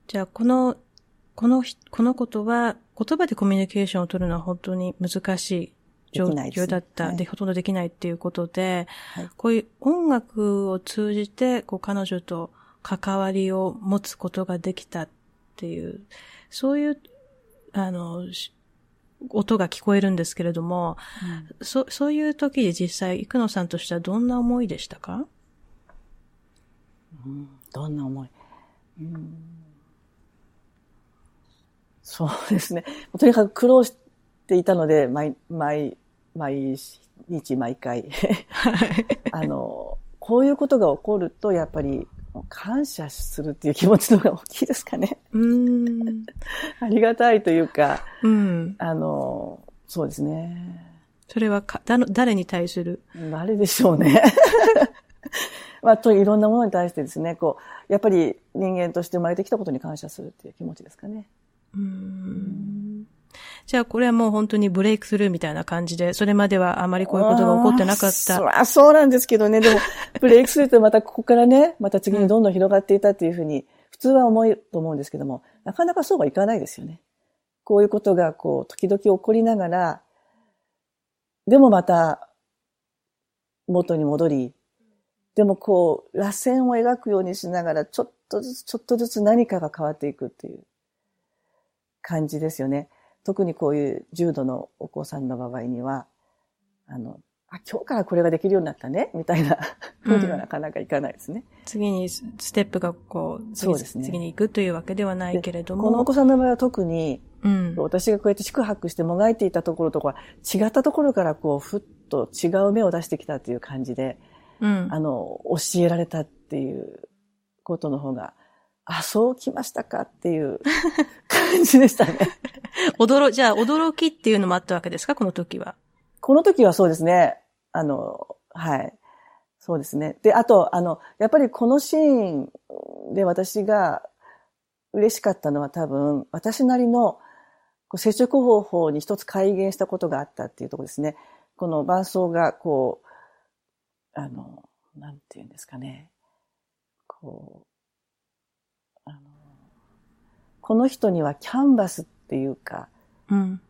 じゃあ、この、この、このことは、言葉でコミュニケーションを取るのは本当に難しい状況だった。で、ね。はい、ほとんどできないっていうことで、はい、こういう音楽を通じて、こう、彼女と関わりを持つことができたっていう、そういう、あの、音が聞こえるんですけれども、うん、そそういう時で実際、生野さんとしてはどんな思いでしたか、うん、どんな思い、うんそうですね。とにかく苦労していたので、毎、毎、毎日毎回あの、こういうことが起こると、やっぱり、感謝するっていう気持ちの方が大きいですかね。うん。ありがたいというか、うん。あの、そうですね。それはか、だ誰に対する？誰でしょうね。まあ、といろんなものに対してですね、こう、やっぱり人間として生まれてきたことに感謝するっていう気持ちですかね。じゃあこれはもう本当にブレイクスルーみたいな感じで、それまではあまりこういうことが起こってなかった。あそうなんですけどね、でも、ブレイクスルーってまたここからね、また次にどんどん広がっていたっていうふうに、普通は思うと思うんですけども、なかなかそうはいかないですよね。こういうことがこう、時々起こりながら、でもまた、元に戻り、でもこう、螺旋を描くようにしながら、ちょっとずつ、ちょっとずつ何かが変わっていくっていう感じですよね。特にこういう重度のお子さんの場合には、あの、あ、今日からこれができるようになったね、みたいなふうにはなかなかいかないですね。うん、次にステップがこう、そうですね。次に行くというわけではないけれども。このお子さんの場合は特に、うん、私がこうやって宿泊してもがいていたところとか、違ったところからこう、ふっと違う目を出してきたっていう感じで、うん、あの、教えられたっていうことの方が、あ、そうきましたかっていう感じでしたね。驚、じゃあ驚きっていうのもあったわけですか？この時は。この時はそうですね。あの、はい。そうですね。で、あと、あの、やっぱりこのシーンで私が嬉しかったのは多分、私なりの接触方法に一つ改元したことがあったっていうところですね。この伴奏がこう、あの、なんて言うんですかね。ここの人にはキャンバスっていうか、うん、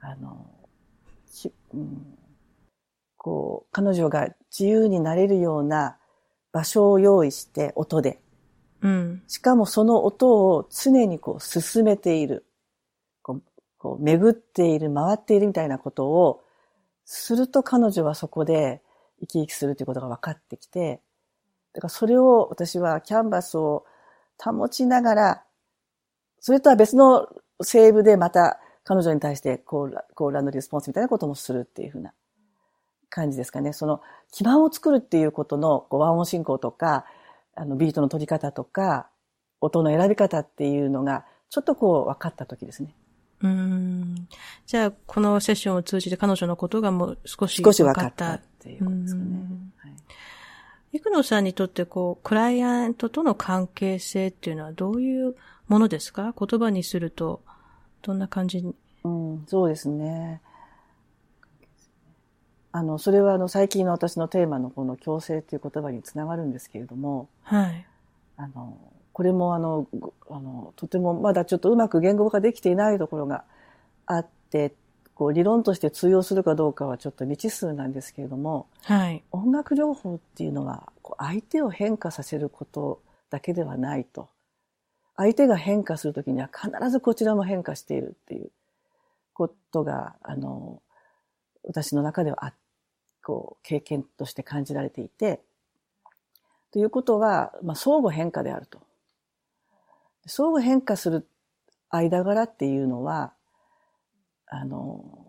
あの、うん、こう、彼女が自由になれるような場所を用意して、音で。うん、しかもその音を常にこう進めている。こう、こう巡っている、回っているみたいなことをすると彼女はそこで生き生きするということが分かってきて、だからそれを私はキャンバスを保ちながら、それとは別のセーブでまた彼女に対してコーラコーラのリスポンスみたいなこともするっていうふうな感じですかね。その基盤を作るっていうことのこう和音進行とか、あのビートの取り方とか、音の選び方っていうのがちょっとこう分かった時ですね。うん。じゃあ、このセッションを通じて彼女のことがもう少し分かった。少し分かったっていうことですかね。はい、生野さんにとってこう、クライアントとの関係性っていうのはどういうものですか？言葉にすると、どんな感じ？にうん、そうですね。あの、それはあの、最近の私のテーマのこの共生っていう言葉につながるんですけれども、はい。あの、これもあの、あの、とてもまだちょっとうまく言語化できていないところがあって、こう理論として通用するかどうかはちょっと未知数なんですけれども、はい、音楽療法っていうのはこう相手を変化させることだけではないと。相手が変化するときには必ずこちらも変化しているっていうことが、あの、私の中では、こう、経験として感じられていて、ということは、まあ、相互変化であると。相互変化する間柄っていうのは、あの、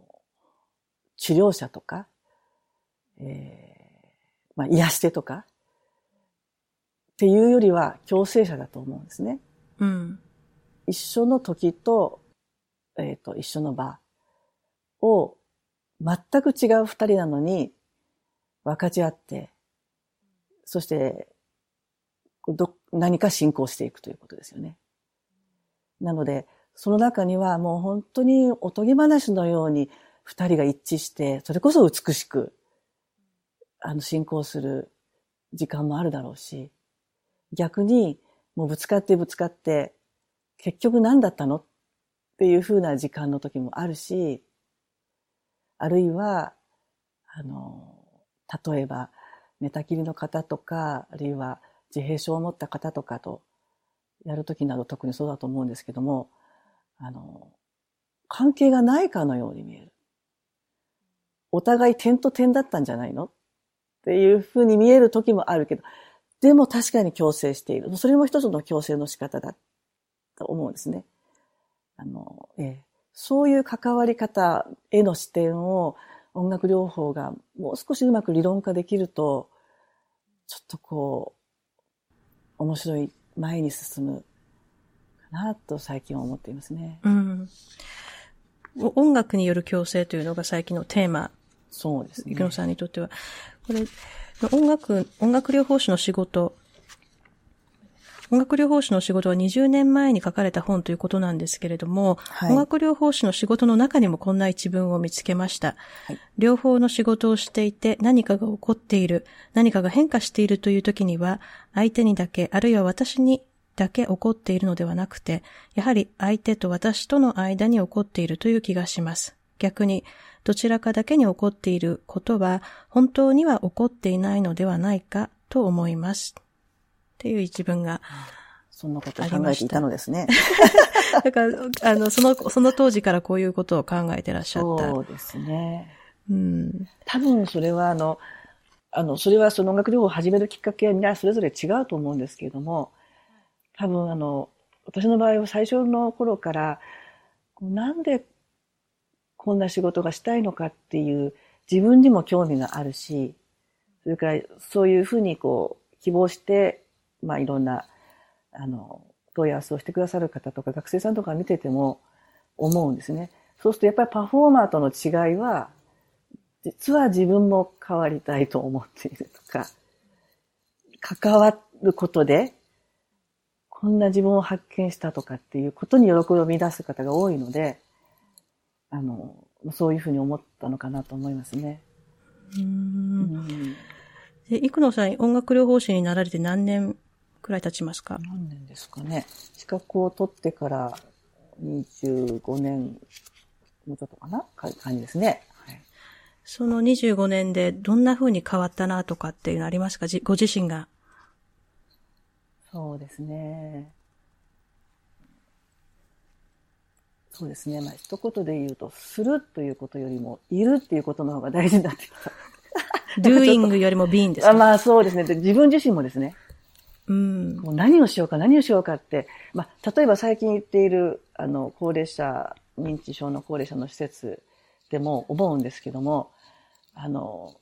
治療者とか、えー、まあ、癒し手とか、っていうよりは共生者だと思うんですね。うん。一緒の時と、えっ、ー、と、一緒の場を全く違う二人なのに分かち合って、そしてど何か進行していくということですよね。なので、その中にはもう本当におとぎ話のように二人が一致して、それこそ美しく、あの、進行する時間もあるだろうし、逆にもうぶつかってぶつかって、結局何だったの？っていう風な時間の時もあるし、あるいは、あの、例えば、寝たきりの方とか、あるいは自閉症を持った方とかとやるときなど特にそうだと思うんですけども、あの、関係がないかのように見える。お互い点と点だったんじゃないの？っていうふうに見える時もあるけど、でも確かに共生している。それも一つの共生の仕方だと思うんですね。あの、ええ、そういう関わり方への視点を音楽療法がもう少しうまく理論化できると、ちょっとこう、面白い前に進むかなと最近は思っていますね。うん。音楽による共生というのが最近のテーマ。そうですね。生野さんにとっては。これ、音楽、音楽療法士の仕事音楽療法士の仕事は20年前に書かれた本ということなんですけれども、はい、音楽療法士の仕事の中にもこんな一文を見つけました。はい、両方の仕事をしていて何かが起こっている、何かが変化しているという時には、相手にだけ、あるいは私にだけ起こっているのではなくて、やはり相手と私との間に起こっているという気がします。逆に、どちらかだけに起こっていることは、本当には起こっていないのではないかと思います。っていう一文が。そんなことを考えていたのですね。だから、あの、その、その当時からこういうことを考えてらっしゃった。そうですね。うん。多分それはあの、あの、それはその音楽療法を始めるきっかけはそれぞれ違うと思うんですけれども、多分あの、私の場合は最初の頃から、こうなんでこんな仕事がしたいのかっていう自分にも興味があるし、それからそういうふうにこう希望して、まあいろんな、あの、問い合わせをしてくださる方とか学生さんとか見てても思うんですね。そうするとやっぱりパフォーマーとの違いは、実は自分も変わりたいと思っているとか、関わることで、こんな自分を発見したとかっていうことに喜びを見出す方が多いので、あの、そういうふうに思ったのかなと思いますね。ううんん、で、生野さん、音楽療法士になられて何年くらい経ちますか？何年ですかね。資格を取ってから25年、もうちょっとかな？か感じですね。はいその25年でどんな風に変わったなとかっていうのありますか？じご自身が。そうですね。そうですね。まあ、一言で言うと、するということよりも、いるっていうことの方が大事になってきた。doing よりも being ですか？あまあそうですね。で自分自身もですね、うん。もう何をしようか何をしようかって、まあ、例えば最近言っている、あの、高齢者、認知症の高齢者の施設でも思うんですけども、あの、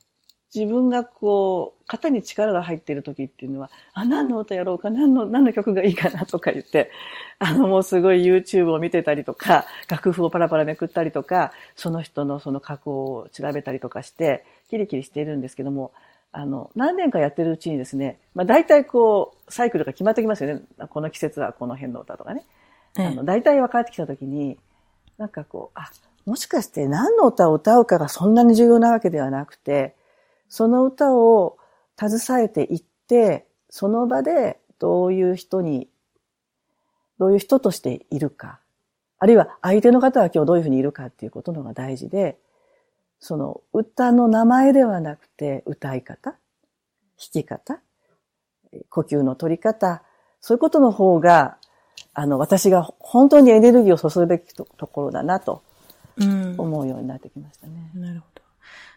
自分がこう、肩に力が入っている時っていうのは、あ、何の歌やろうか、何の、何の曲がいいかなとか言って、あの、もうすごい YouTube を見てたりとか、楽譜をパラパラめくったりとか、その人のその過去を調べたりとかして、キリキリしているんですけども、あの、何年かやってるうちにですね、まあ大体こう、サイクルが決まってきますよね。この季節はこの辺の歌とかね。ええあの、大体分かってきたときに、なんかこう、あ、もしかして何の歌を歌うかがそんなに重要なわけではなくて、その歌を携えていって、その場でどういう人に、どういう人としているか、あるいは相手の方は今日どういうふうにいるかっていうことのが大事で、その歌の名前ではなくて歌い方、弾き方、呼吸の取り方、そういうことの方が、あの、私が本当にエネルギーを注ぐべきとところだなとうん。思うようになってきましたね。なるほど。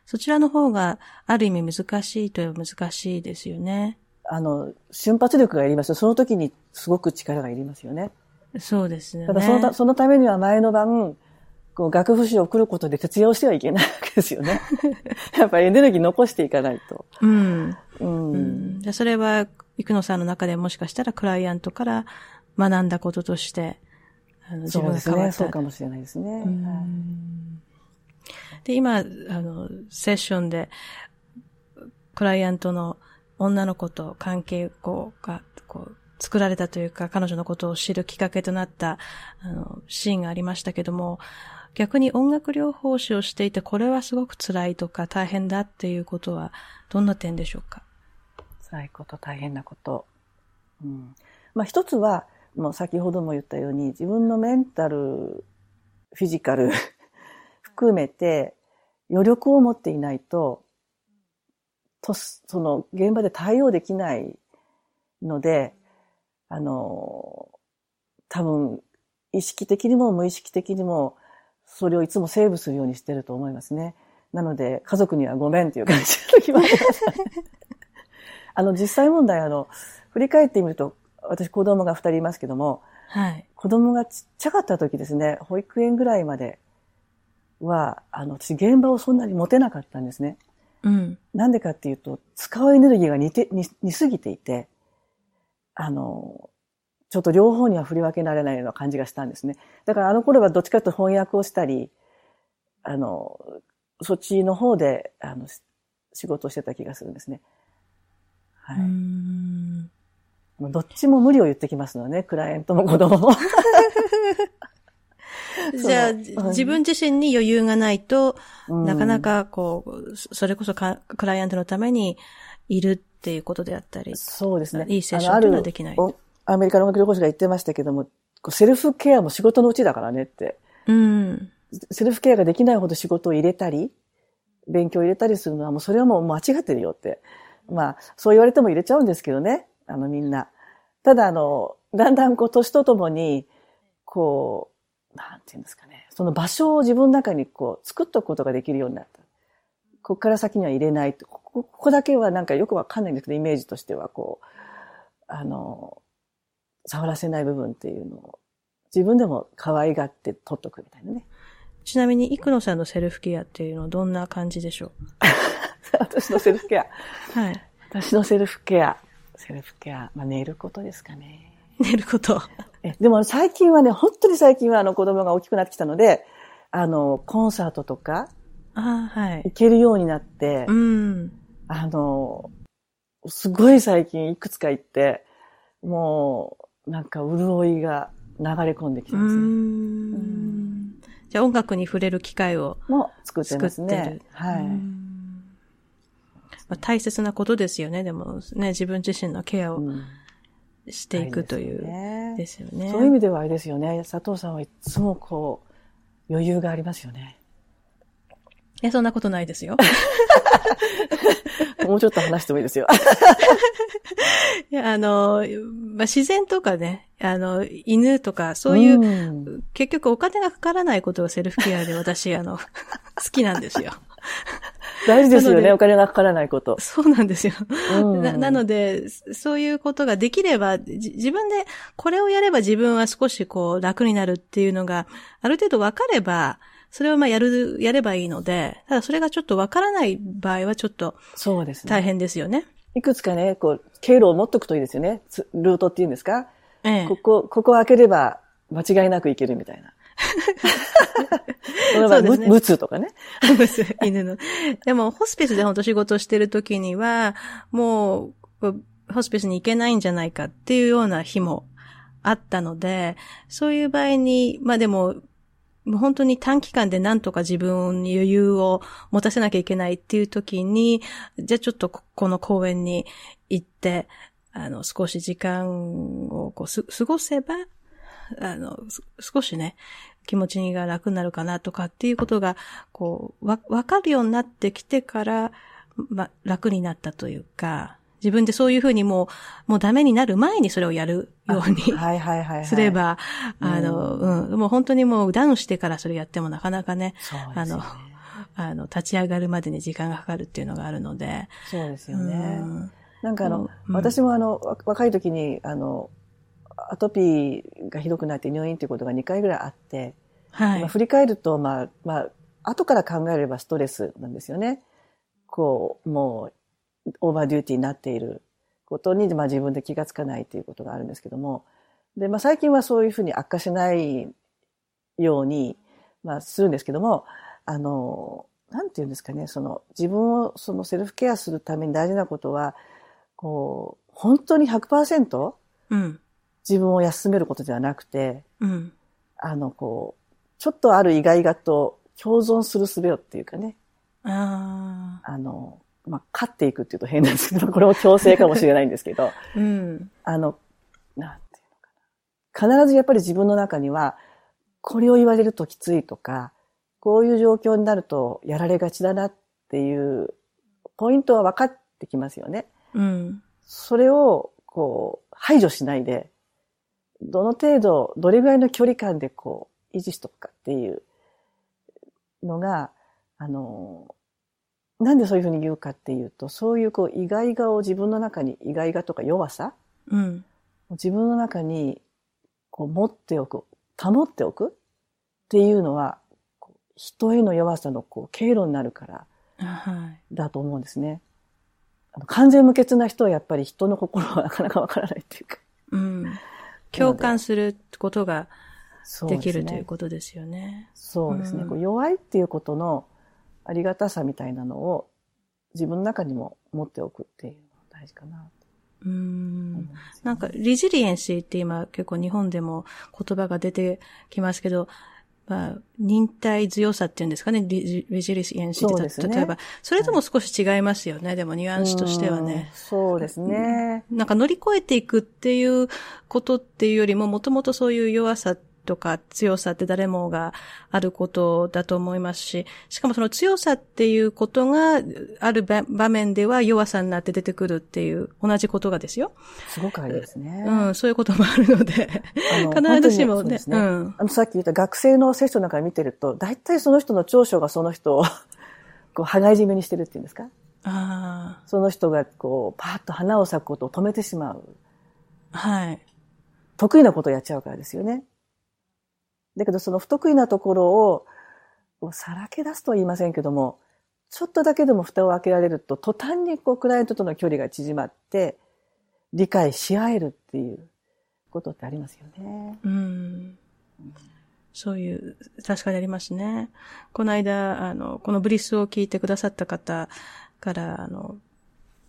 そちらの方が、ある意味難しいといえば難しいですよね。あの、瞬発力がいりますよ。その時にすごく力がいりますよね。そうですね。ただそのたそのためには前の晩、こう楽譜紙を送ることで徹夜をしてはいけないわけですよね。やっぱりエネルギー残していかないと。うん。うん。うん。じゃあそれは、生野さんの中でもしかしたらクライアントから学んだこととして、あの自そうですね。分が変わった。そうかもしれないですね。うはいんで、今、あの、セッションで、クライアントの女の子と関係こうが、こう、作られたというか、彼女のことを知るきっかけとなった、あの、シーンがありましたけども、逆に音楽療法士をしていて、これはすごく辛いとか大変だっていうことは、どんな点でしょうか？辛いこと、大変なこと。うん。まあ一つは、もう先ほども言ったように、自分のメンタル、フィジカル含めて余力を持っていないと、と、その現場で対応できないので、あの、多分、意識的にも無意識的にも、それをいつもセーブするようにしてると思いますね。なので、家族にはごめんっていう感じの時もあります。あの、実際問題、あの、振り返ってみると、私子供が二人いますけども、はい。子供がちっちゃかった時ですね、保育園ぐらいまでは、あの、私現場をそんなに持てなかったんですね。うん。なんでかっていうと、使うエネルギーが似て、似似すぎていて、あの、ちょっと両方には振り分けられないような感じがしたんですね。だからあの頃はどっちかというと翻訳をしたり、あの、そっちの方で、あの、し仕事をしてた気がするんですね。はうい。どっちも無理を言ってきますのね、クライアントも子供も。じゃあ、自分自身に余裕がないと、うんなかなかこう、そそれこそかクライアントのためにいるっていうことであったり。そうですね。いいセッションというのはできないアメリカの音楽療法士が言ってましたけども、セルフケアも仕事のうちだからねって。うん。セルフケアができないほど仕事を入れたり、勉強を入れたりするのはもうそれはもう間違ってるよって。まあ、そう言われても入れちゃうんですけどね。あの、みんな。ただ、あの、だんだんこう、年とともに、こう、なんていうんですかね。その場所を自分の中にこう、作っとくことができるようになった。ここから先には入れないここ。ここだけはなんかよくわかんないんですけど、イメージとしてはこう、あの、触らせない部分っていうのを、自分でも可愛がって取っとくみたいなね。ちなみに、生野さんのセルフケアっていうのはどんな感じでしょう？私のセルフケア。はい。私のセルフケア。セルフケア。まあ、寝ることですかね。寝ること。えでも最近はね、本当に最近はあの子供が大きくなってきたので、あの、コンサートとか、あはい。行けるようになって、うん。あの、すごい最近いくつか行って、もう、なんか潤いが流れ込んできてますね。うんじゃあ音楽に触れる機会をも作ってますね。はい。まあ、大切なことですよね。でもね、自分自身のケアをしていくという、うん、ですよね。そういう意味ではあれですよね。佐藤さんはいつもこう、余裕がありますよね。え、そんなことないですよ。もうちょっと話してもいいですよ。いや、あの、まあ、自然とかね、あの、犬とか、そういう、うん、結局お金がかからないことがセルフケアで私、あの、好きなんですよ。大事ですよね、お金がかからないこと。そうなんですよ。うん、ななので、そういうことができれば、自分でこれをやれば自分は少しこう楽になるっていうのが、ある程度分かれば、それをまあやる、やればいいので、ただそれがちょっとわからない場合はちょっと、そうですね。大変ですよね。いくつかね、こう、経路を持っとくといいですよね。ルートっていうんですか？ええ。ここ、ここを開ければ間違いなくいけるみたいな。そうですね。ムツとかね。犬の。でも、ホスピスで本当仕事してる時には、もう、ホスピスに行けないんじゃないかっていうような日もあったので、そういう場合に、まあでも、もう本当に短期間で何とか自分に余裕を持たせなきゃいけないっていう時に、じゃあちょっとこの公園に行って、あの、少し時間をこう過ごせば、あの、少しね、気持ちが楽になるかなとかっていうことが、こう、わ、わかるようになってきてから、ま、楽になったというか、自分でそういうふうにもう、もうダメになる前にそれをやるようにはいはいはい、すれば、あの、うん、もう本当にもうダウンしてからそれやってもなかなかね、ね。あの、あの、立ち上がるまでに時間がかかるっていうのがあるので。そうですよね。うん、なんかあの、うん、私もあの、若い時に、あの、アトピーがひどくなって入院っていうことが2回ぐらいあって、はい。まあ、振り返ると、まあ、まあ、後から考えればストレスなんですよね。こう、もう、オーバーデューティーになっていることに、まあ、自分で気がつかないということがあるんですけども、で、まあ、最近はそういうふうに悪化しないように、まあ、するんですけども、あの、なんて言うんですかね、その、自分をそのセルフケアするために大事なことは、こう、本当に100%、うん、自分を休めることではなくて、うん、あの、こう、ちょっとある意外がと共存する術をっていうかね。ああの、まあ、勝っていくっていうと変なんですけど、これも強制かもしれないんですけど、うん、あの、なんていうのかな。必ずやっぱり自分の中には、これを言われるときついとか、こういう状況になるとやられがちだなっていうポイントは分かってきますよね。うん、それを、こう、排除しないで、どの程度、どれぐらいの距離感でこう、維持しとくかっていうのが、あの、なんでそういうふうに言うかっていうと、そういうこう意外がを自分の中に、意外がとか弱さ、うん、自分の中にこう持っておく、保っておくっていうのは、人への弱さのこう経路になるから、だと思うんですね。あの完全無欠な人はやっぱり人の心はなかなかわからないっていうか。うん。共感することができる、ね、ということですよね。そうですね。うん、弱いっていうことの、ありがたさみたいなのを自分の中にも持っておくっていうのが大事かな。うん。なんか、リジリエンシーって今結構日本でも言葉が出てきますけど、まあ、忍耐強さっていうんですかね、リリジリエンシーって、ね、例えば、それとも少し違いますよね、はい、でもニュアンスとしてはね。そうですね。なんか乗り越えていくっていうことっていうよりも、もともとそういう弱さとか強さって誰もがあることだと思いますし、しかもその強さっていうことがある場面では弱さになって出てくるっていう同じことがですよ。すごくありですね。うん、そういうこともあるので、必ずしもね。ねうん、あのさっき言った学生の聖書なんか見てると、大体その人の長所がその人を こう、羽交い締めにしてるっていうんですか？あその人がこう、パーッと花を咲くことを止めてしまう。はい。得意なことをやっちゃうからですよね。だけどその不得意なところを、さらけ出すとは言いませんけども、ちょっとだけでも蓋を開けられると、途端にこう、クライアントとの距離が縮まって、理解し合えるっていうことってありますよね。うん。そういう、確かにありますね。この間、あの、このブリスを聞いてくださった方から、あの、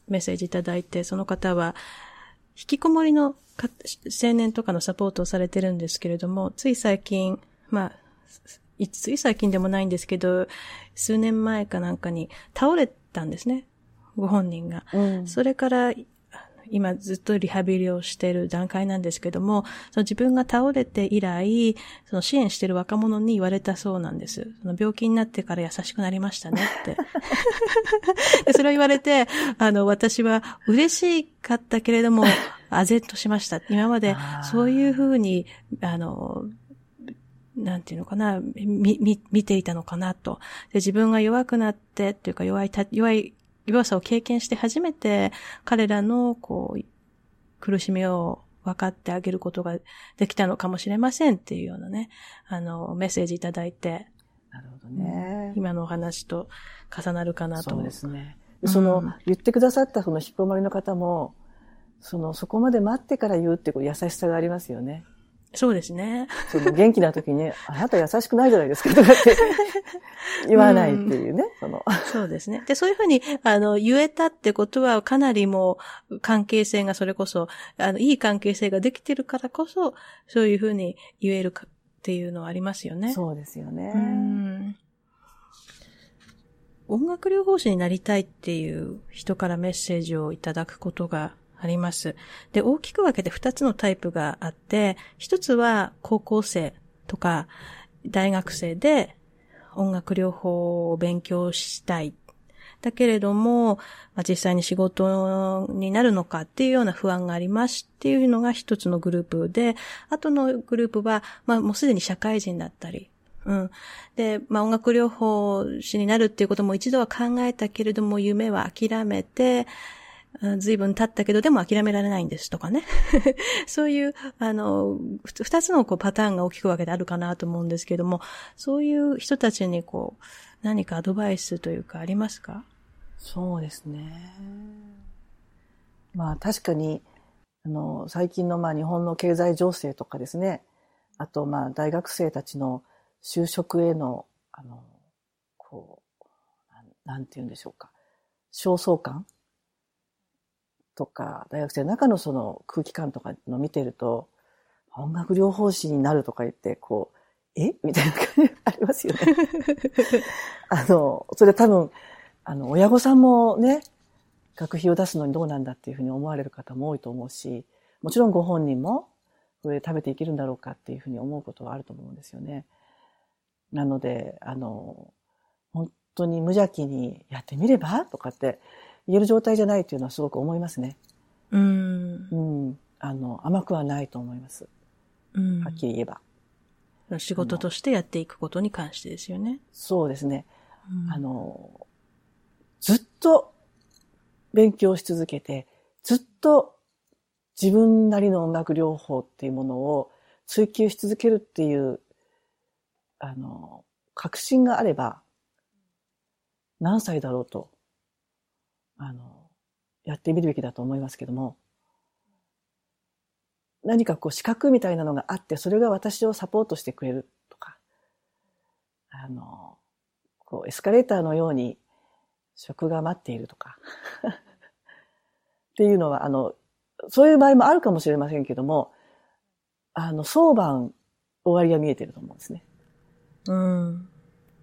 メッセージいただいて、その方は、引きこもりの青年とかのサポートをされてるんですけれども、つい最近、まあ、つい最近でもないんですけど、数年前かなんかに倒れたんですね。ご本人が。うん、それから今ずっとリハビリをしている段階なんですけども、その自分が倒れて以来、その支援している若者に言われたそうなんです。その病気になってから優しくなりましたねって で。それを言われて、あの、私は嬉しかったけれども、あぜっとしました。今までそういうふうに、あの、なんていうのかな、み、み、見ていたのかなと。で、自分が弱くなって、っていうか弱い、弱い弱さを経験して初めて彼らのこう苦しみを分かってあげることができたのかもしれませんっていうようなね、あの、メッセージいただいて。なるほどね。今のお話と重なるかなと。そうですね。その、うん、言ってくださったその引きこもりの方も、その、そこまで待ってから言うっていう優しさがありますよね。そうですね。その元気な時に、あなた優しくないじゃないですかとかって 言わないっていうね、その。そうですね。で、そういうふうに、あの、言えたってことは、かなりもう、関係性がそれこそ、あの、いい関係性ができてるからこそ、そういうふうに言えるかっていうのはありますよね。そうですよね。音楽療法士になりたいっていう人からメッセージをいただくことがあります。で、大きく分けて2つのタイプがあって、1つは高校生とか大学生で音楽療法を勉強したい。だけれども、まあ、実際に仕事になるのかっていうような不安がありますっていうのが一つのグループで、あとのグループは、まあもうすでに社会人だったり、うん。で、まあ音楽療法士になるっていうことも一度は考えたけれども夢は諦めて、随分経ったけど、でも諦められないんですとかね。そういう、あの、二つのこうパターンが大きく分けてあるかなと思うんですけども、そういう人たちにこう、何かアドバイスというかありますか？そうですね。まあ確かに、あの、最近のまあ日本の経済情勢とかですね、あとまあ大学生たちの就職への、あの、こう、なんて言うんでしょうか、焦燥感とか、大学生の中のその空気感とかの見てると、音楽療法士になるとか言って、こう、え？みたいな感じありますよね。あの、それ多分、あの、親御さんもね、学費を出すのにどうなんだっていうふうに思われる方も多いと思うし、もちろんご本人も、これ食べていけるんだろうかっていうふうに思うことはあると思うんですよね。なので、あの、本当に無邪気にやってみれば？とかって言える状態じゃないというのはすごく思いますね。うん。うん。あの、甘くはないと思います。うん。はっきり言えば。仕事としてやっていくことに関してですよね。そうですね。うん、あの、ずっと勉強し続けて、ずっと自分なりの音楽療法っていうものを追求し続けるっていう、あの、確信があれば、何歳だろうとあの、やってみるべきだと思いますけども、何かこう資格みたいなのがあって、それが私をサポートしてくれるとか、あの、こうエスカレーターのように職が待っているとかっていうのは、あの、そういう場合もあるかもしれませんけども、あの、相番終わりが見えてると思うんですね。うん。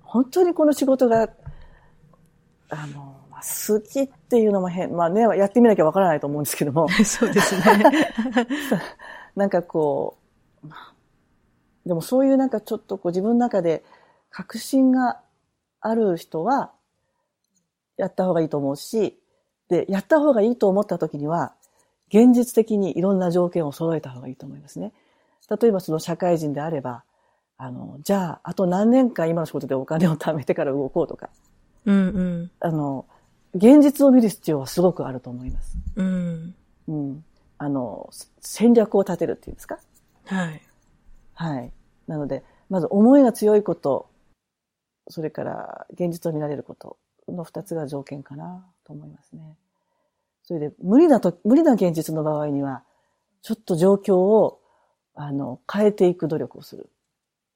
本当にこの仕事が、あの、まあ、好きっていうのも変、まあね、やってみなきゃわからないと思うんですけども。そうですね。なんかこう、でもそういうなんかちょっとこう自分の中で確信がある人は、やった方がいいと思うし、で、やった方がいいと思った時には、現実的にいろんな条件を揃えた方がいいと思いますね。例えばその社会人であれば、あの、じゃあ、あと何年間今の仕事でお金を貯めてから動こうとか。うんうん。あの、現実を見る必要はすごくあると思います。うん。うん。あの、戦略を立てるっていうんですか？はい。はい。なので、まず思いが強いこと、それから現実を見られることの二つが条件かなと思いますね。それで、無理なと、無理な現実の場合には、ちょっと状況を、あの、変えていく努力をする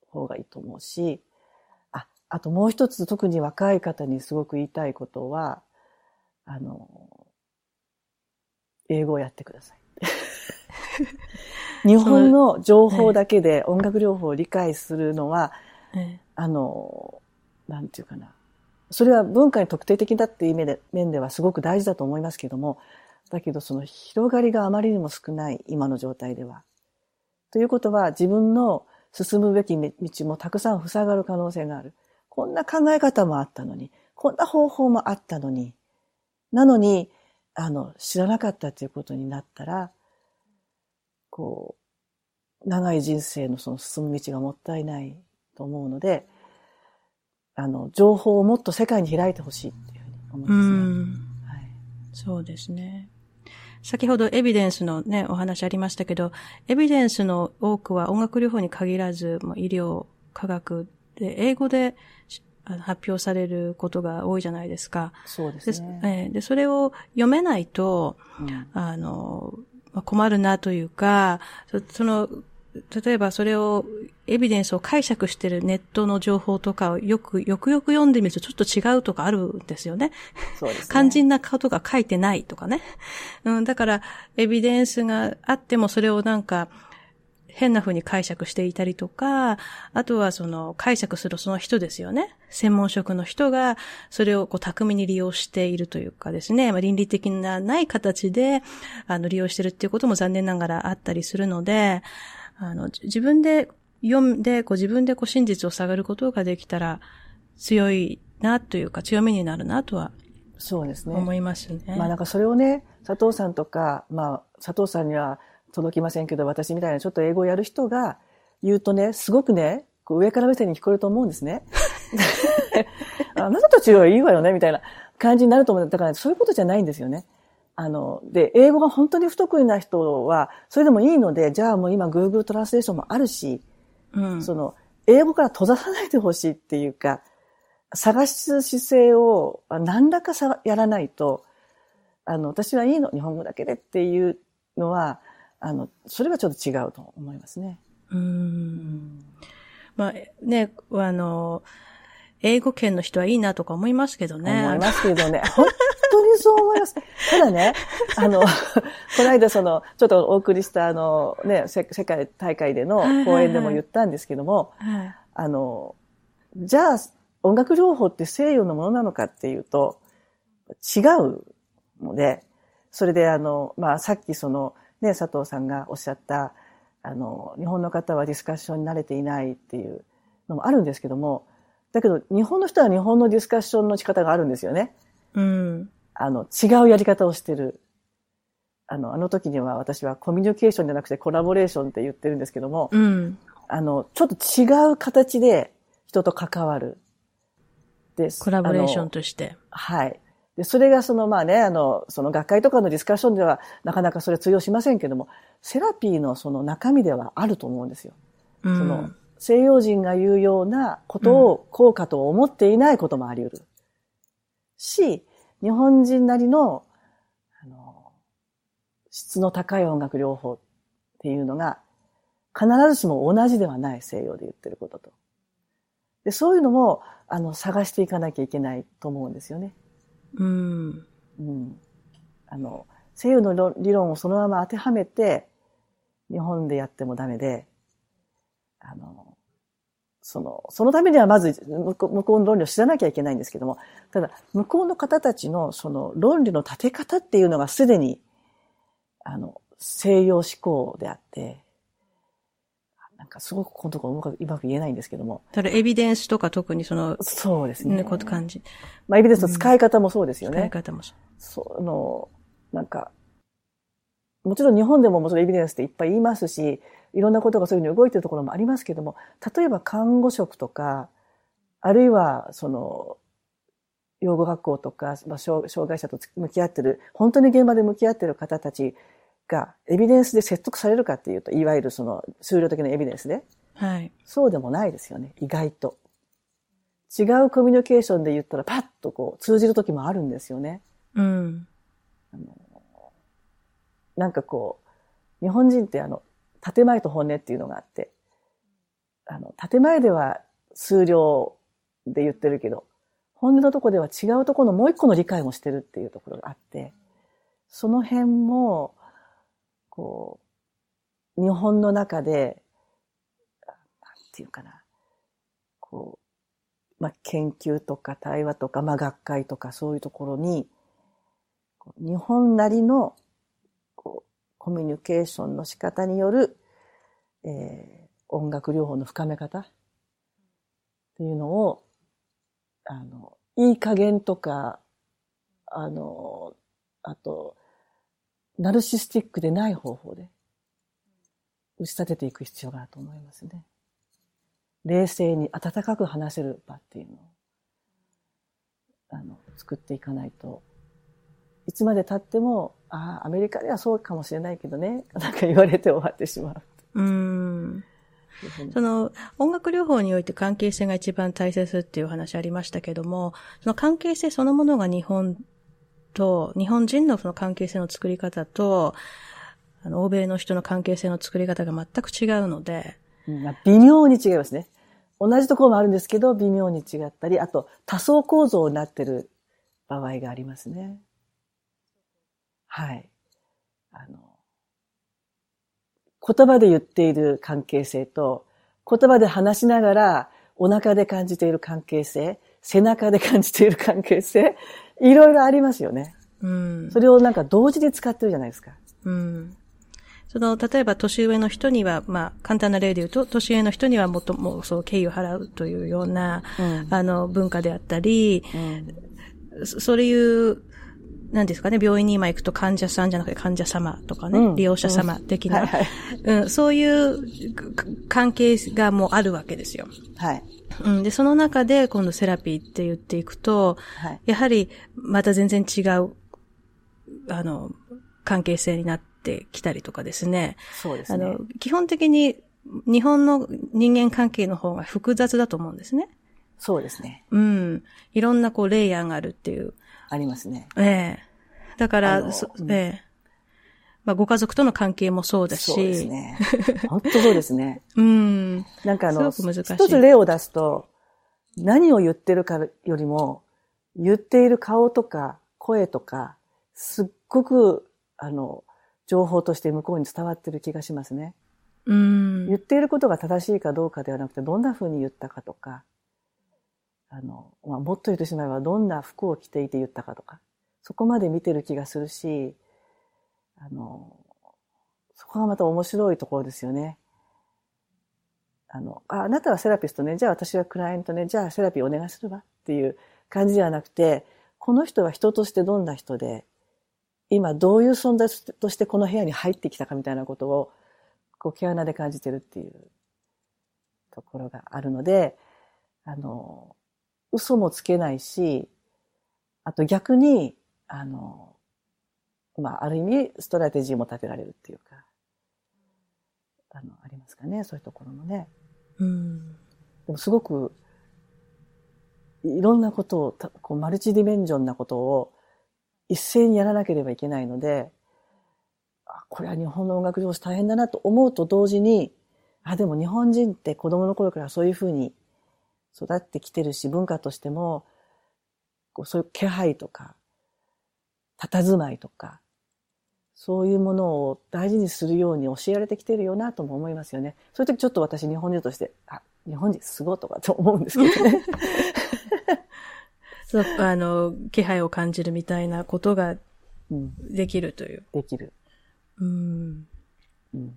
方がいいと思うし、あ、あともう一つ特に若い方にすごく言いたいことは、あの、英語をやってください。日本の情報だけで音楽療法を理解するのは、あの、なんていうかな。それは文化に特定的だっていう面で面ではすごく大事だと思いますけども、だけどその広がりがあまりにも少ない今の状態では。ということは自分の進むべき道もたくさん塞がる可能性がある。こんな考え方もあったのに、こんな方法もあったのに、なのに、あの、知らなかったということになったら、こう、長い人生のその進む道がもったいないと思うので、あの、情報をもっと世界に開いてほしいっていうふうに思いますね。はい、そうですね。先ほどエビデンスのね、お話ありましたけど、エビデンスの多くは音楽療法に限らず、医療、科学で、英語で発表されることが多いじゃないですか。そうですね。で、でそれを読めないと、うん、あの、困るなというか、その、例えばそれを、エビデンスを解釈してるネットの情報とかをよく、よくよく読んでみるとちょっと違うとかあるんですよね。そうですね。肝心なことが書いてないとかね。うん、だから、エビデンスがあってもそれをなんか、変な風に解釈していたりとか、あとはその解釈するその人ですよね。専門職の人がそれをこう巧みに利用しているというかですね、まあ、倫理的なない形であの利用してるっていうことも残念ながらあったりするので、あの自分で読んで、こう自分でこう真実を探ることができたら強いなというか強みになるなとはそうですね。思いますね。まあなんかそれをね、佐藤さんとか、まあ佐藤さんには届きませんけど、私みたいなちょっと英語をやる人が言うとね、すごくね、こう上から目線に聞こえると思うんですね。あなたたちはいいわよね、みたいな感じになると思う。だからそういうことじゃないんですよね。あの、で、英語が本当に不得意な人は、それでもいいので、じゃあもう今 Google トランスレーションもあるし、うん、その、英語から閉ざさないでほしいっていうか、探す姿勢を何らかさやらないと、あの、私はいいの、日本語だけでっていうのは、あの、それはちょっと違うと思いますね。うん。まあ、ね、あの、英語圏の人はいいなとか思いますけどね。思いますけどね。本当にそう思います。ただね、あの、この間その、ちょっとお送りしたあの、ね、世界大会での講演でも言ったんですけども、あの、じゃあ、音楽療法って西洋のものなのかっていうと、違うので、それであの、まあ、さっきその、ね、佐藤さんがおっしゃった、あの、日本の方はディスカッションに慣れていないっていうのもあるんですけども、だけど日本の人は日本のディスカッションの仕方があるんですよね。うん。あの、違うやり方をしてる。あの、あの時には私はコミュニケーションじゃなくてコラボレーションって言ってるんですけども、うん。あの、ちょっと違う形で人と関わる。です。コラボレーションとして。はい。で、それがそのまあね、あの、その学会とかのディスカッションではなかなかそれ通用しませんけども、セラピーのその中身ではあると思うんですよ。うん、その西洋人が言うようなことを効果と思っていないこともあり得る。し、日本人なりの、あの、質の高い音楽療法っていうのが、必ずしも同じではない西洋で言ってることと。で、そういうのも、あの、探していかなきゃいけないと思うんですよね。うん。うん。あの、西洋の理論をそのまま当てはめて、日本でやってもダメで、あの、その、そのためにはまず向こうの論理を知らなきゃいけないんですけども、ただ、向こうの方たちのその論理の立て方っていうのがすでに、あの、西洋思考であって、かすごくこのところうまくうまく言えないんですけども。ただエビデンスとか特にその、そうですね。ね、こと感じ。まあ、エビデンスの使い方もそうですよね。使い方もそう。その、なんか、もちろん日本でももちろんエビデンスっていっぱい言いますし、いろんなことがそういうふうに動いてるところもありますけども、例えば看護職とか、あるいは、その、養護学校とか、まあ、障害者と向き合ってる、本当に現場で向き合ってる方たちが、エビデンスで説得されるかっていうと、いわゆるその、数量的なエビデンスで。はい。そうでもないですよね、意外と。違うコミュニケーションで言ったら、パッとこう、通じる時もあるんですよね。うん。あのなんかこう、日本人ってあの、建前と本音っていうのがあって、あの、建前では数量で言ってるけど、本音のとこでは違うところのもう一個の理解もしてるっていうところがあって、その辺も、こう、日本の中で、なんていうかな、こう、まあ、研究とか対話とか、まあ、学会とかそういうところに、日本なりのこうコミュニケーションの仕方による、えー、音楽療法の深め方っていうのを、あの、いい加減とか、あの、あと、ナルシスティックでない方法で打ち立てていく必要があると思いますね。冷静に温かく話せる場っていうのを、あの、作っていかないと、いつまで経っても、ああ、アメリカではそうかもしれないけどね、なんか言われて終わってしまう。うん。その、音楽療法において関係性が一番大切っていう話ありましたけども、その関係性そのものが日本と、日本人のその関係性の作り方と、あの、欧米の人の関係性の作り方が全く違うので。微妙に違いますね。同じところもあるんですけど、微妙に違ったり、あと多層構造になってる場合がありますね。はい。あの、言葉で言っている関係性と、言葉で話しながらお腹で感じている関係性、背中で感じている関係性、いろいろありますよね。うん。それをなんか同時に使ってるじゃないですか。うん。その、例えば年上の人には、まあ、簡単な例で言うと、年上の人にはもっとも、そう、敬意を払うというような、うん、あの、文化であったり、うん、そういう何ですかね、病院に今行くと患者さんじゃなくて患者様とかね、うん、利用者様的な、うんはいはいうん、そういう関係がもうあるわけですよ。はい。うん、で、その中で今度セラピーって言っていくと、はい、やはりまた全然違う、あの、関係性になってきたりとかですね。そうですね。あの、基本的に日本の人間関係の方が複雑だと思うんですね。そうですね。うん。いろんなこう、レイヤーがあるっていう。ありますね。ええだから、うん、ええまあ、ご家族との関係もそうだし。そうですね。本当そうですね。うん。なんかあの、一つ例を出すと、何を言ってるかよりも、言っている顔とか声とか、すっごく、あの、情報として向こうに伝わってる気がしますね。うん。言っていることが正しいかどうかではなくて、どんな風に言ったかとか、あの、まあ、もっと言ってしまえばどんな服を着ていて言ったかとか、そこまで見てる気がするし、あの、そこがまた面白いところですよね。あの、ああなたはセラピストね、じゃあ私はクライアントね、じゃあセラピーお願いするわっていう感じではなくて、この人は人としてどんな人で、今どういう存在としてこの部屋に入ってきたかみたいなことを、こう毛穴で感じてるっていうところがあるので、あの、嘘もつけないし、あと逆に、あの、まあ、ある意味、ストラテジーも立てられるっていうか、あの、ありますかね、そういうところもね。うん。でもすごく、いろんなことを、こうマルチディメンジョンなことを一斉にやらなければいけないので、あこれは日本の音楽上手大変だなと思うと同時に、あ、でも日本人って子供の頃からそういうふうに育ってきてるし、文化としても、こうそういう気配とか、佇まいとか、そういうものを大事にするように教えられてきてるよなとも思いますよね。そういう時ちょっと私日本人として、あ、日本人すごいとかと思うんですけどね。そう、あの、気配を感じるみたいなことができるという。できる。うん。うん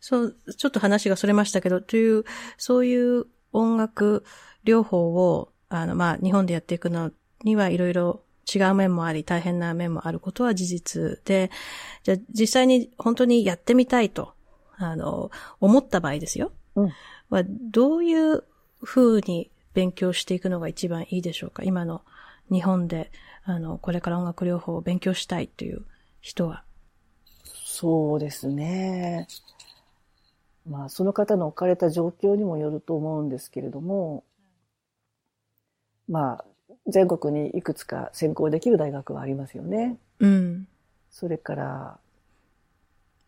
そう、ちょっと話がそれましたけど、という、そういう音楽療法を、あの、まあ、日本でやっていくのにはいろいろ違う面もあり、大変な面もあることは事実で、じゃあ実際に本当にやってみたいと、あの、思った場合ですよ。うん。は、どういう風に勉強していくのが一番いいでしょうか？今の日本で、あの、これから音楽療法を勉強したいという人は。そうですね。まあ、その方の置かれた状況にもよると思うんですけれども、まあ、全国にいくつか専攻できる大学はありますよね。うん。それから、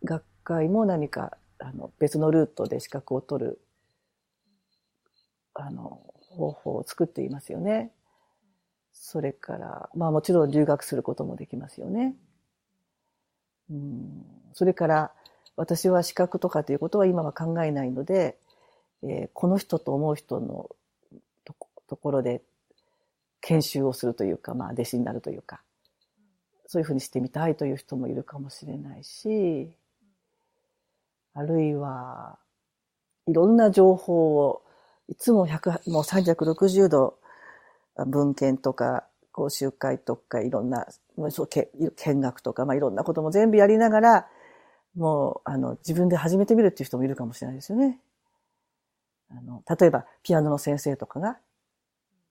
学会も何か、あの、別のルートで資格を取る、あの、方法を作っていますよね。それから、まあもちろん留学することもできますよね。うん、それから、私は資格とかということは今は考えないので、えー、この人と思う人のところで研修をするというか、まあ弟子になるというか、そういうふうにしてみたいという人もいるかもしれないし、あるいは、いろんな情報を、いつも100、もう360度、文献とか、講習会とか、いろんな、そう見学とか、まあいろんなことも全部やりながら、もう、あの、自分で始めてみるっていう人もいるかもしれないですよね。あの、例えば、ピアノの先生とかが、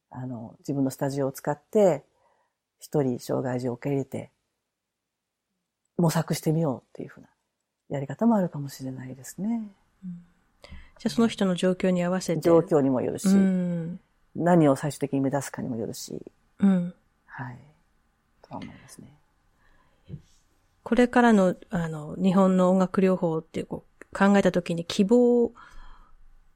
あの、自分のスタジオを使って、一人障害児を受け入れて、模索してみようっていうふうなやり方もあるかもしれないですね。うん、じゃあその人の状況に合わせて。状況にもよるし、うん、何を最終的に目指すかにもよるし、うん、はい。とは思いますね。これからの、あの、日本の音楽療法ってこう考えたときに希望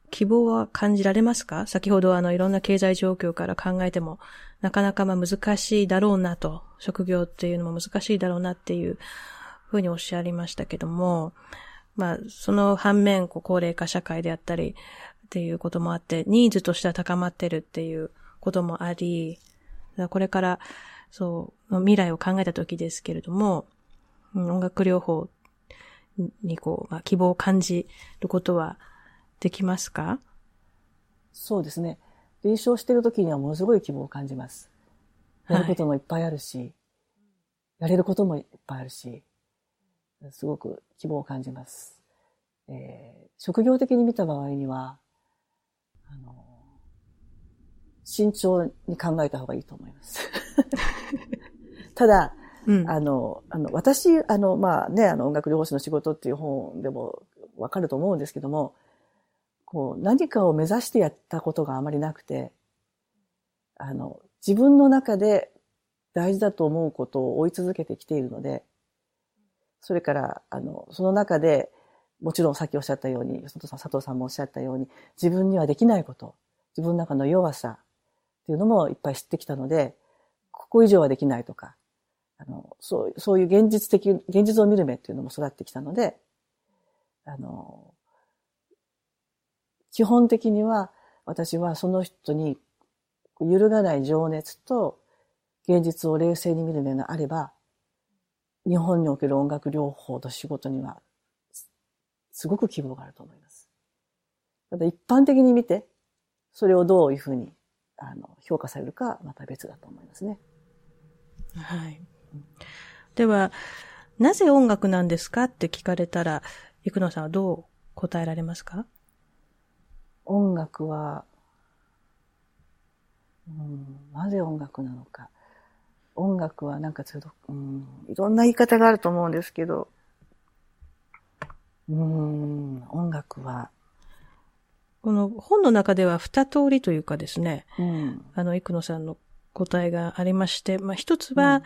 希望は感じられますか？先ほどあのいろんな経済状況から考えても、なかなかまあ難しいだろうなと、職業っていうのも難しいだろうなっていうふうにおっしゃりましたけども、まあその反面、こう高齢化社会であったりっていうこともあって、ニーズとしては高まってるっていうこともあり、これからそう、未来を考えた時ですけれども、音楽療法にこう、まあ、希望を感じることはできますか？そうですね。臨床している時にはものすごい希望を感じます。やることもいっぱいあるし、はい、やれることもいっぱいあるし、すごく希望を感じます。えー、職業的に見た場合には、あの、慎重に考えた方がいいと思います。ただ、あの、あの、私、あの、まあね、あの、音楽療法士の仕事っていう本でもわかると思うんですけども、こう、何かを目指してやったことがあまりなくて、あの、自分の中で大事だと思うことを追い続けてきているので、それから、あの、その中で、もちろんさっきおっしゃったように、佐藤さん佐藤さんもおっしゃったように、自分にはできないこと、自分の中の弱さっていうのもいっぱい知ってきたので、ここ以上はできないとか、あの、そう、そういう現実的、現実を見る目っていうのも育ってきたので、あの、基本的には私はその人に揺るがない情熱と現実を冷静に見る目があれば、日本における音楽療法と仕事にはすごく希望があると思います。ただ一般的に見て、それをどういうふうにあの評価されるかまた別だと思いますね。はい。では、なぜ音楽なんですかって聞かれたら、生野さんはどう答えられますか？音楽は、うん、なぜ音楽なのか。音楽はなんかちょっと、うん、いろんな言い方があると思うんですけど、うん、音楽は、この本の中では二通りというかですね、うん、あの、生野さんの答えがありまして、まあ一つは、うん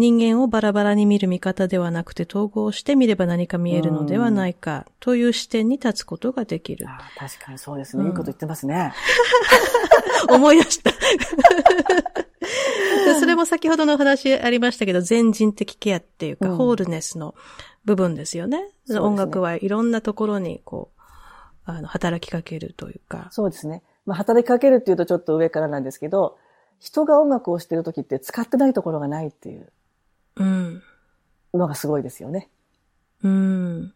人間をバラバラに見る見方ではなくて統合してみれば何か見えるのではないかという視点に立つことができる。あ確かにそうですね。いいこと言ってますね。思い出した。それも先ほどの話ありましたけど、全人的ケアっていうか、うん、ホールネスの部分ですよね。ね音楽はいろんなところにこう、あの、働きかけるというか。そうですね。まあ、働きかけるっていうとちょっと上からなんですけど、人が音楽をしてる時って使ってないところがないっていう。うん。のがすごいですよね。うん。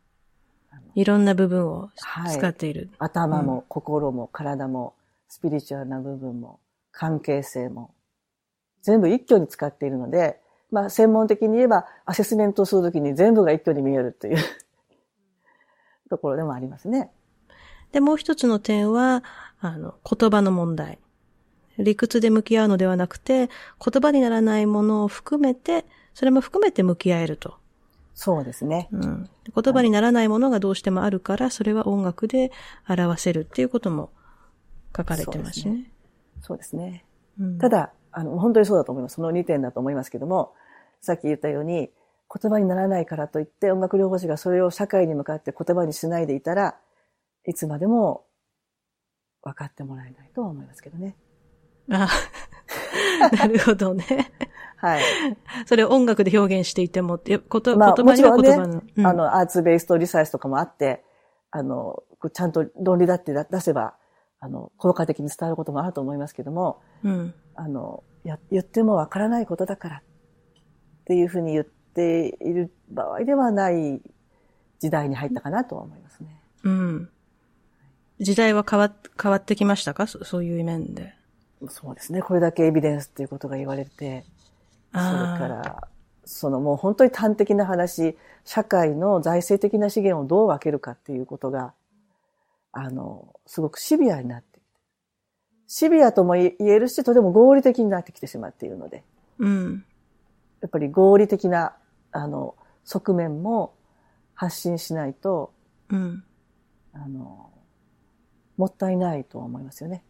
いろんな部分を使っている。頭も心も体もスピリチュアルな部分も関係性も全部一挙に使っているので、まあ専門的に言えばアセスメントをするときに全部が一挙に見えるという ところでもありますね。で、もう一つの点は、あの、言葉の問題。理屈で向き合うのではなくて、言葉にならないものを含めて、それも含めて向き合えると。そうですね。うん。言葉にならないものがどうしてもあるから、それは音楽で表せるっていうことも書かれてますね。そうですね。すねうん、ただ、あの、本当にそうだと思います。その2点だと思いますけども、さっき言ったように、言葉にならないからといって音楽療法士がそれを社会に向かって言葉にしないでいたら、いつまでも分かってもらえないとは思いますけどね。あなるほどね。はい。それを音楽で表現していても、こと、まあ、言葉には言葉の、ねうん、あの、アーツベースとリサイスとかもあって、あの、ちゃんと論理だって出せば、あの、効果的に伝わることもあると思いますけども、うん、あの、や、言ってもわからないことだからっていうふうに言っている場合ではない時代に入ったかなとは思いますね。うん。時代は変わ、変わってきましたか？そういう面で。そうですね。これだけエビデンスっていうことが言われて、それから、そのもう本当に端的な話、社会の財政的な資源をどう分けるかっていうことが、あの、すごくシビアになってきて。シビアとも言えるし、とても合理的になってきてしまっているので。うん。やっぱり合理的な、あの、側面も発信しないと、うん。あの、もったいないと思いますよね。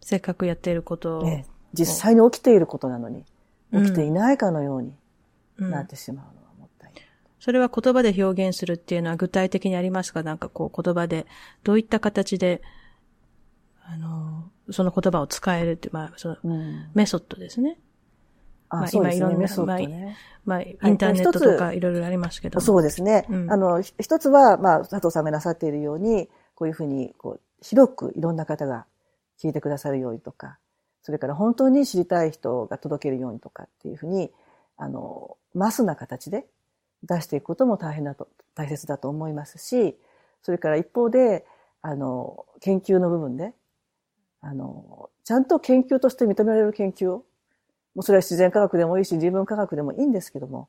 せっかくやっていることを。ね、実際に起きていることなのに、起きていないかのようになってしまうのはもったいない。それは言葉で表現するっていうのは具体的にありますかなんかこう言葉で、どういった形で、あの、その言葉を使えるって、まあ、その、メソッドですね。あ、今いろんな、メソッドね。まあ、インターネットとかいろいろありますけど、そうですね。あの、一つは、まあ、佐藤さんがなさっているように、こういうふうに、こう、広くいろんな方が聞いてくださるようにとか、それから本当に知りたい人が届けるようにとかっていうふうに、あの、マスな形で出していくことも大変だと、大切だと思いますし、それから一方で、あの、研究の部分で、あの、ちゃんと研究として認められる研究を、もうそれは自然科学でもいいし、自分科学でもいいんですけども、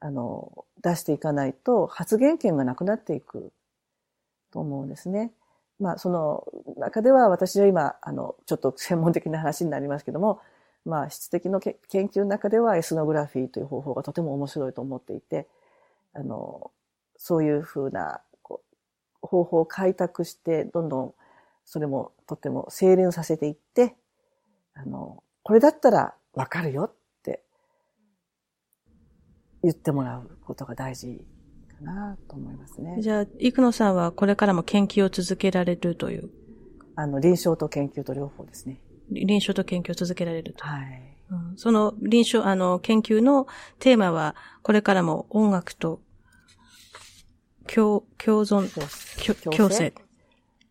あの、出していかないと発言権がなくなっていくと思うんですね。まあ、その中では私は今、あの、ちょっと専門的な話になりますけども、まあ、質的の研究の中ではエスノグラフィーという方法がとても面白いと思っていて、あの、そういうふうなこう方法を開拓して、どんどんそれもとても精錬させていって、あの、これだったらわかるよって言ってもらうことが大事かなと思いますね。じゃあ、生野さんはこれからも研究を続けられるという。あの、臨床と研究と両方ですね。臨床と研究を続けられると。はい。うん、その臨床、あの、研究のテーマは、これからも音楽と共、共存、共生。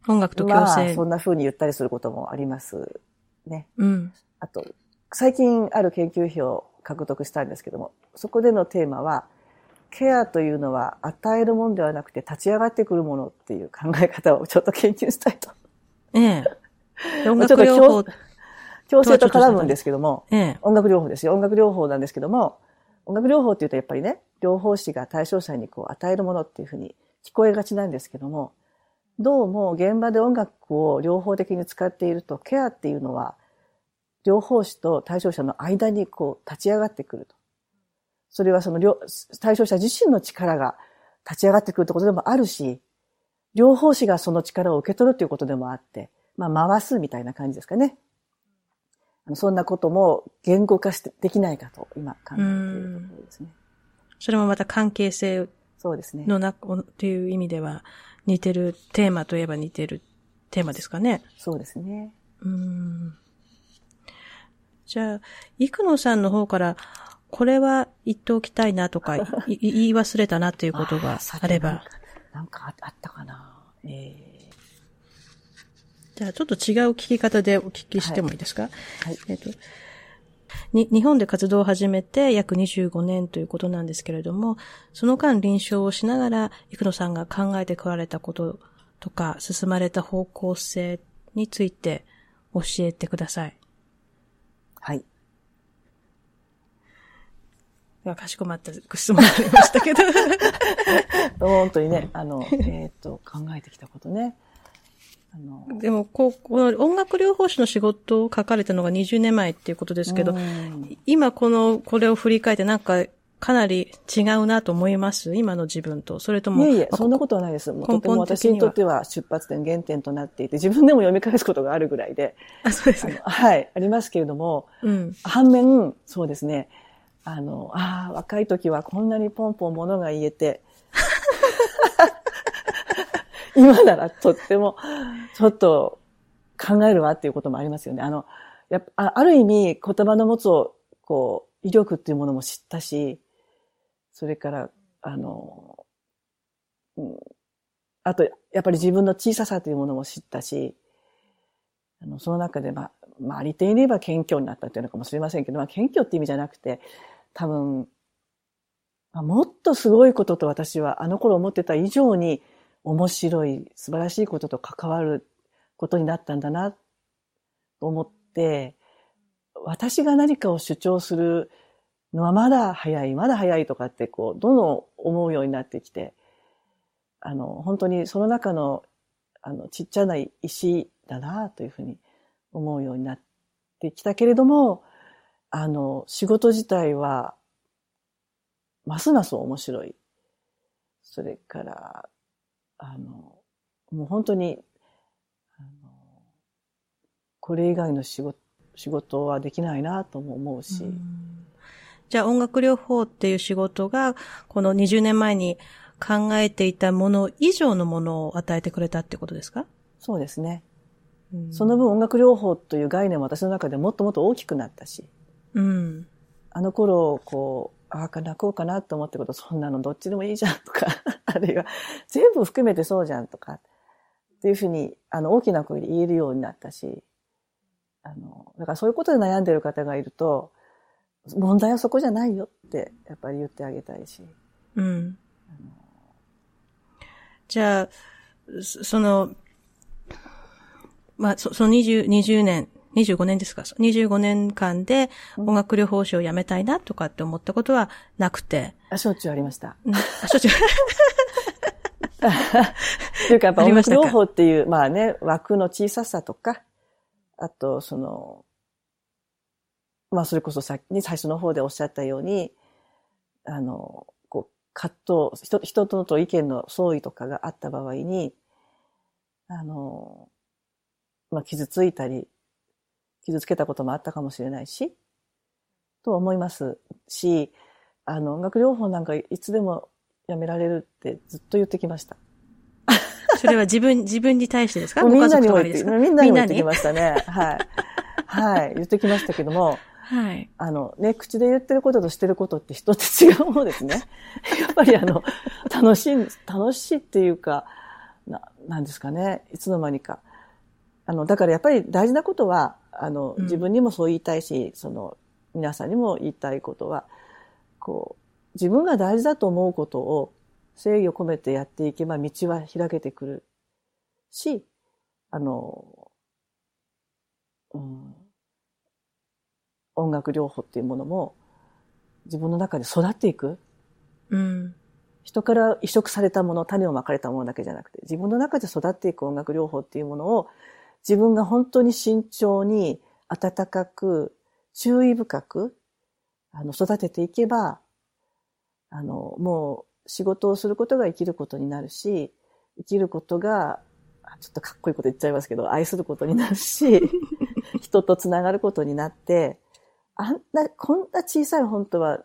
音楽と共生。まあ、そんな風に言ったりすることもありますね。うん。あと、最近ある研究費を獲得したんですけども、そこでのテーマは、ケアというのは与えるものではなくて立ち上がってくるものっていう考え方をちょっと研究したいと。ええ。音楽療法。強制と絡むんですけども、ええ、音楽療法ですよ。音楽療法なんですけども、音楽療法っていうとやっぱりね、療法士が対象者にこう与えるものっていうふうに聞こえがちなんですけども、どうも現場で音楽を療法的に使っていると、ケアっていうのは、療法士と対象者の間にこう立ち上がってくると。それはその対象者自身の力が立ち上がってくるってことでもあるし、両方士がその力を受け取るということでもあって、まあ回すみたいな感じですかね。そんなことも言語化してできないかと今考えているところですね。それもまた関係性そうですね。のな、っていう意味では似てる、テーマといえば似てるテーマですかね。そうですね。うん。じゃあ、生野さんの方からこれは言っておきたいなとか、言い忘れたなっていうことがあれば。なんかあったかな。えー、じゃあちょっと違う聞き方でお聞きしてもいいですか、はい、はい、えっ、と、に、日本で活動を始めて約25年ということなんですけれども、その間臨床をしながら、生野さんが考えてこられたこととか、進まれた方向性について教えてください。はい。では、かしこまった質問がありましたけど。本当にね、あの、えっ、ー、と、考えてきたことね。あのでも、こう、この音楽療法士の仕事を書かれたのが20年前っていうことですけど、今この、これを振り返ってなんか、かなり違うなと思います？今の自分と。それとも。いえいえ、そんなことはないです。とても私にとっては出発点、原点となっていて、自分でも読み返すことがあるぐらいで。あ、そうですね。はい、ありますけれども、うん、反面、そうですね、あの、ああ、若い時はこんなにポンポンものが言えて、今ならとっても、ちょっと考えるわっていうこともありますよね。あの、やっぱ、ある意味言葉の持つを、こう、威力っていうものも知ったし、それから、あの、うん、あと、やっぱり自分の小ささというものも知ったし、あの、その中で、まあ、まあ、ありていれば謙虚になったっていうのかもしれませんけど、まあ、謙虚って意味じゃなくて、多分、もっとすごいことと私はあの頃思ってた以上に面白い、素晴らしいことと関わることになったんだな、と思って、私が何かを主張するのはまだ早い、まだ早いとかってこう、どんどん思うようになってきて、あの、本当にその中の、あの、ちっちゃな石だなというふうに思うようになってきたけれども、あの、仕事自体は、ますます面白い。それから、あの、もう本当に、あの、これ以外の仕事、仕事はできないなとも思うし。うじゃあ音楽療法っていう仕事が、この20年前に考えていたもの以上のものを与えてくれたってことですか？そうですね。その分音楽療法という概念も私の中でもっともっと大きくなったし。うん。あの頃、こう、ああかな、こうかなと思ってこと、そんなのどっちでもいいじゃんとか、あるいは全部含めてそうじゃんとか、っていうふうに、あの、大きな声で言えるようになったし、あの、だからそういうことで悩んでる方がいると、問題はそこじゃないよって、やっぱり言ってあげたいし。うん。じゃあ、その、まあ、そその20、20年、25年ですか ?25 年間で音楽療法士を辞めたいなとかって思ったことはなくて。あ、しょっちゅうありました。うん、あ、しょっちゅう。というかやっぱ音楽療法っていう、まあね、枠の小ささとか、あと、その、まあそれこそさっきに最初の方でおっしゃったように、あの、こう、葛藤、人人との意見の相違とかがあった場合に、あの、まあ傷ついたり、傷つけたこともあったかもしれないし、と思いますし、あの、音楽療法なんかいつでもやめられるってずっと言ってきました。それは自分、自分に対してですか？みんなにも言って、みんなにも言ってきましたね。はい。はい。言ってきましたけども、はい。あのね、口で言ってることとしてることって人って違うものですね。やっぱりあの、楽しい、楽しいっていうか、な、なんですかね。いつの間にか。あの、だからやっぱり大事なことは、あの、自分にもそう言いたいし、その、皆さんにも言いたいことは、こう、自分が大事だと思うことを制御込めてやっていけば道は開けてくるし、あの、うん、音楽療法っていうものも自分の中で育っていく。うん、人から移植されたもの、種をまかれたものだけじゃなくて、自分の中で育っていく音楽療法っていうものを自分が本当に慎重に温かく注意深くあの育てていけば、あの、もう仕事をすることが生きることになるし、生きることが、ちょっとかっこいいこと言っちゃいますけど、愛することになるし、人とつながることになって、あんな、こんな小さい本当は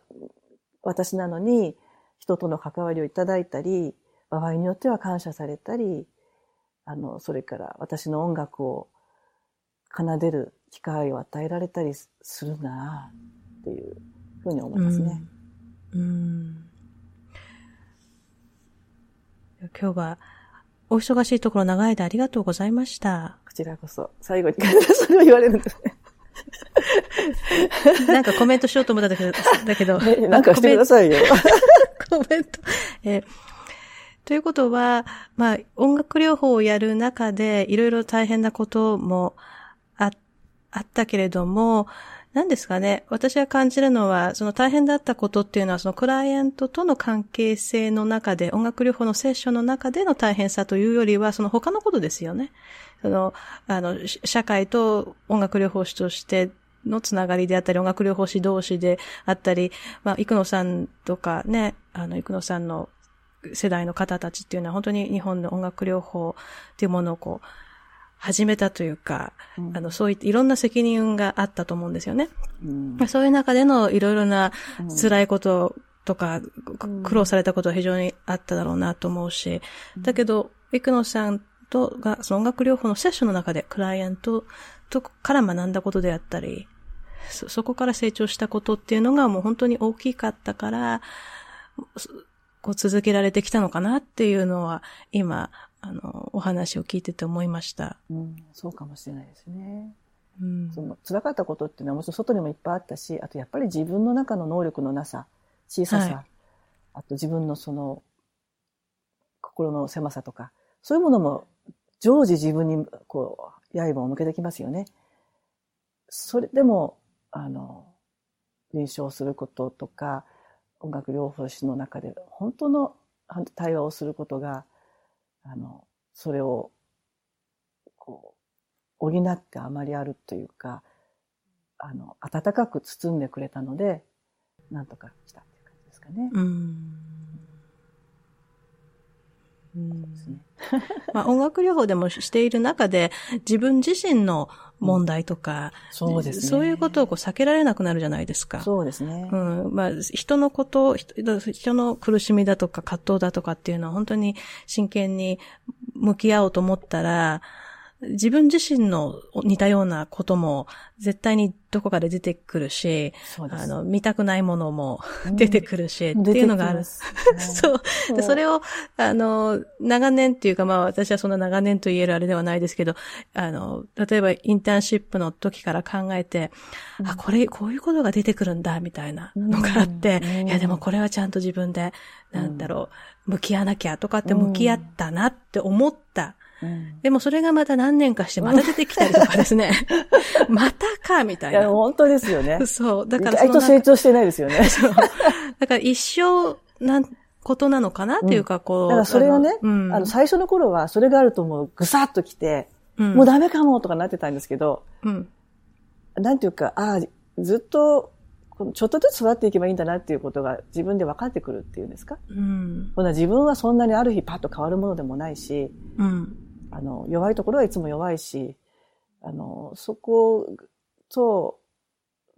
私なのに、人との関わりをいただいたり、場合によっては感謝されたり、あの、それから私の音楽を奏でる機会を与えられたりするな、っていうふうに思いますね。うん。うん今日は、お忙しいところ長い間ありがとうございました。こちらこそ、最後にそれを言われるんですね。なんかコメントしようと思ったんだけど、だけど。ね、なんかしてくださいよ。コメント。えーということは、まあ、音楽療法をやる中で、いろいろ大変なこともあ、あったけれども、何ですかね。私が感じるのは、その大変だったことっていうのは、そのクライアントとの関係性の中で、音楽療法のセッションの中での大変さというよりは、その他のことですよね。その、あの、社会と音楽療法士としてのつながりであったり、音楽療法士同士であったり、まあ、生野さんとかね、あの、生野さんの世代の方たちっていうのは本当に日本の音楽療法っていうものをこう、始めたというか、うん、あの、そういったいろんな責任があったと思うんですよね。うん、そういう中でのいろいろな辛いこととか、うん、苦労されたことは非常にあっただろうなと思うし、だけど、クノさんとが、その音楽療法のセッションの中でクライアントとから学んだことであったり、そ、そこから成長したことっていうのがもう本当に大きかったから、こう続けられてきたのかなっていうのは、今、あの、お話を聞いてて思いました。うん、そうかもしれないですね。うん、その辛かったことっていうのはもちろん外にもいっぱいあったし、あとやっぱり自分の中の能力のなさ、小ささ、はい、あと自分のその心の狭さとか、そういうものも常時自分にこう、刃を向けてきますよね。それでも、あの、臨床することとか、音楽療法士の中で本当の対話をすることが、あの、それを、こう、補ってあまりあるというか、あの、温かく包んでくれたので、なんとかしたっていう感じですかね。うんですね。まあ、音楽療法でもしている中で、自分自身の問題とか、うん、そうですね。そういうことをこう避けられなくなるじゃないですか。そうですね。うん。まあ、人のこと人の苦しみだとか葛藤だとかっていうのは本当に真剣に向き合おうと思ったら、自分自身の似たようなことも絶対にどこかで出てくるし、あの、見たくないものも出てくるし、うん、っていうのがある。そう。で、それを、あの、長年っていうか、まあ私はそんな長年と言えるあれではないですけど、あの、例えばインターンシップの時から考えて、うん、あ、これ、こういうことが出てくるんだ、みたいなのがあって、うん、いやでもこれはちゃんと自分で、なんだろう、向き合わなきゃとかって向き合ったなって思ったうん、でもそれがまた何年かしてまた出てきたりとかですね。またか、みたいな。いや、本当ですよね。そう。だから意外と成長してないですよね。そう。だから一生、なん、ことなのかなっていうか、こう。だからそれはね、あの、あの最初の頃はそれがあるともうぐさっと来て、うん、もうダメかもとかなってたんですけど、うん、なんていうか、ああ、ずっと、ちょっとずつ育っていけばいいんだなっていうことが自分で分かってくるっていうんですか？うん、自分はそんなにある日パッと変わるものでもないし、うん、あの、弱いところはいつも弱いし、あの、そこと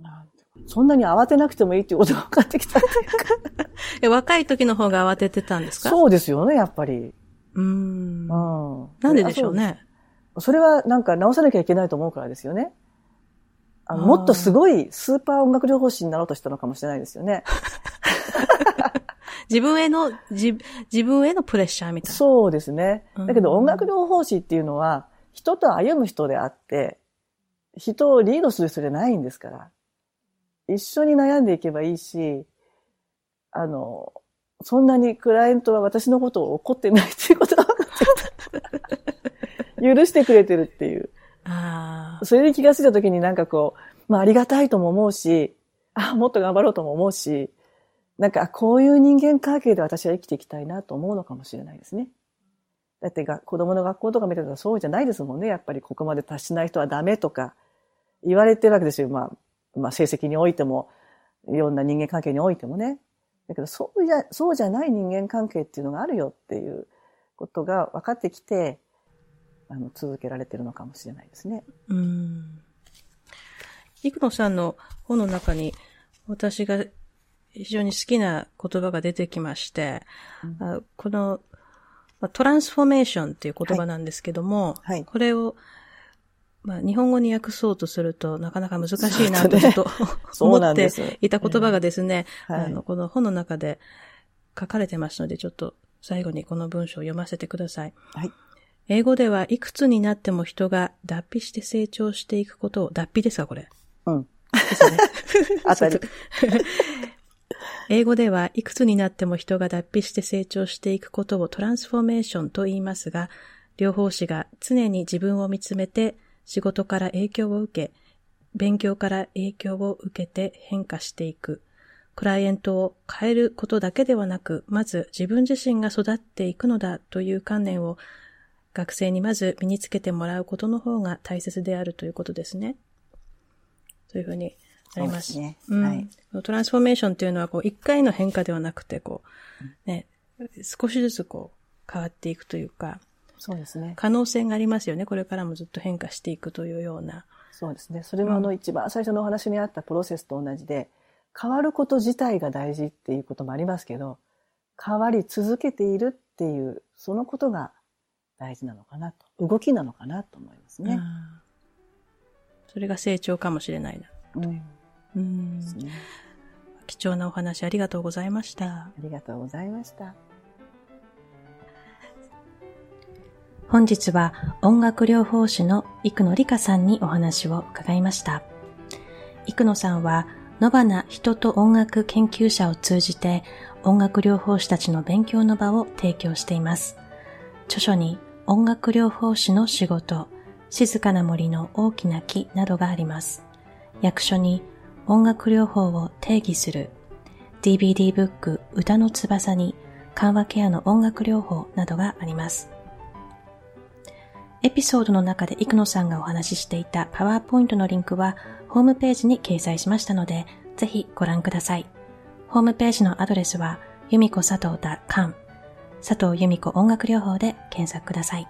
なんそんなに慌てなくてもいいっていうことが分かってきたっていうか若い時の方が慌ててたんですか？そうですよね、やっぱり。うん。うん。なんででしょうね？それはなんか直さなきゃいけないと思うからですよね。あのもっとすごいスーパー音楽療法士になろうとしたのかもしれないですよね。自分への、自自分へのプレッシャーみたいな。そうですね。だけど音楽療法士っていうのは、人と歩む人であって、人をリードする人じゃないんですから。一緒に悩んでいけばいいし、あの、そんなにクライアントは私のことを怒ってないっていうことが分かって許してくれてるっていう。あそれで気がついた時になんかこう、まあありがたいとも思うし、あもっと頑張ろうとも思うし、なんか、こういう人間関係で私は生きていきたいなと思うのかもしれないですね。だってが、子供の学校とか見てたらそうじゃないですもんね。やっぱりここまで達しない人はダメとか言われてるわけですよ。まあ、まあ、成績においても、いろんな人間関係においてもね。だけど、そうじゃ、そうじゃない人間関係っていうのがあるよっていうことが分かってきて、あの、続けられてるのかもしれないですね。うん。生野さんの本の中に、私が非常に好きな言葉が出てきまして、うん、この、トランスフォーメーションっていう言葉なんですけども、はいはい、これを、まあ、日本語に訳そうとするとなかなか難しいなと、ね、思っていた言葉がですね、えーあの、この本の中で書かれてますので、ちょっと最後にこの文章を読ませてください。はい、英語ではいくつになっても人が脱皮して成長していくことを、脱皮ですかこれ。うん。ですね。当たり。英語ではいくつになっても人が脱皮して成長していくことをトランスフォーメーションと言いますが、療法士が常に自分を見つめて仕事から影響を受け、勉強から影響を受けて変化していく。クライアントを変えることだけではなく、まず自分自身が育っていくのだという観念を学生にまず身につけてもらうことの方が大切であるということですね。というふうになります。ねうんはいトランスフォーメーションっていうのは、こう、一回の変化ではなくて、こう、ね、少しずつこう、変わっていくというか、そうですね。可能性がありますよね。これからもずっと変化していくというような。そうですね。それもあの一番最初のお話にあったプロセスと同じで、変わること自体が大事っていうこともありますけど、変わり続けているっていう、そのことが大事なのかなと。動きなのかなと思いますね。うんそれが成長かもしれないな。うん。うん。貴重なお話ありがとうございました。ありがとうございました。本日は音楽療法士の生野理香さんにお話を伺いました。生野さんは野花人と音楽研究者を通じて音楽療法士たちの勉強の場を提供しています。著書に音楽療法士の仕事、静かな森の大きな木などがあります。役所に音楽療法を定義する DVD ブック歌の翼に緩和ケアの音楽療法などがあります。エピソードの中で生野さんがお話ししていたパワーポイントのリンクはホームページに掲載しましたので、ぜひご覧ください。ホームページのアドレスは、由美子佐藤 .com 佐藤由美子音楽療法で検索ください。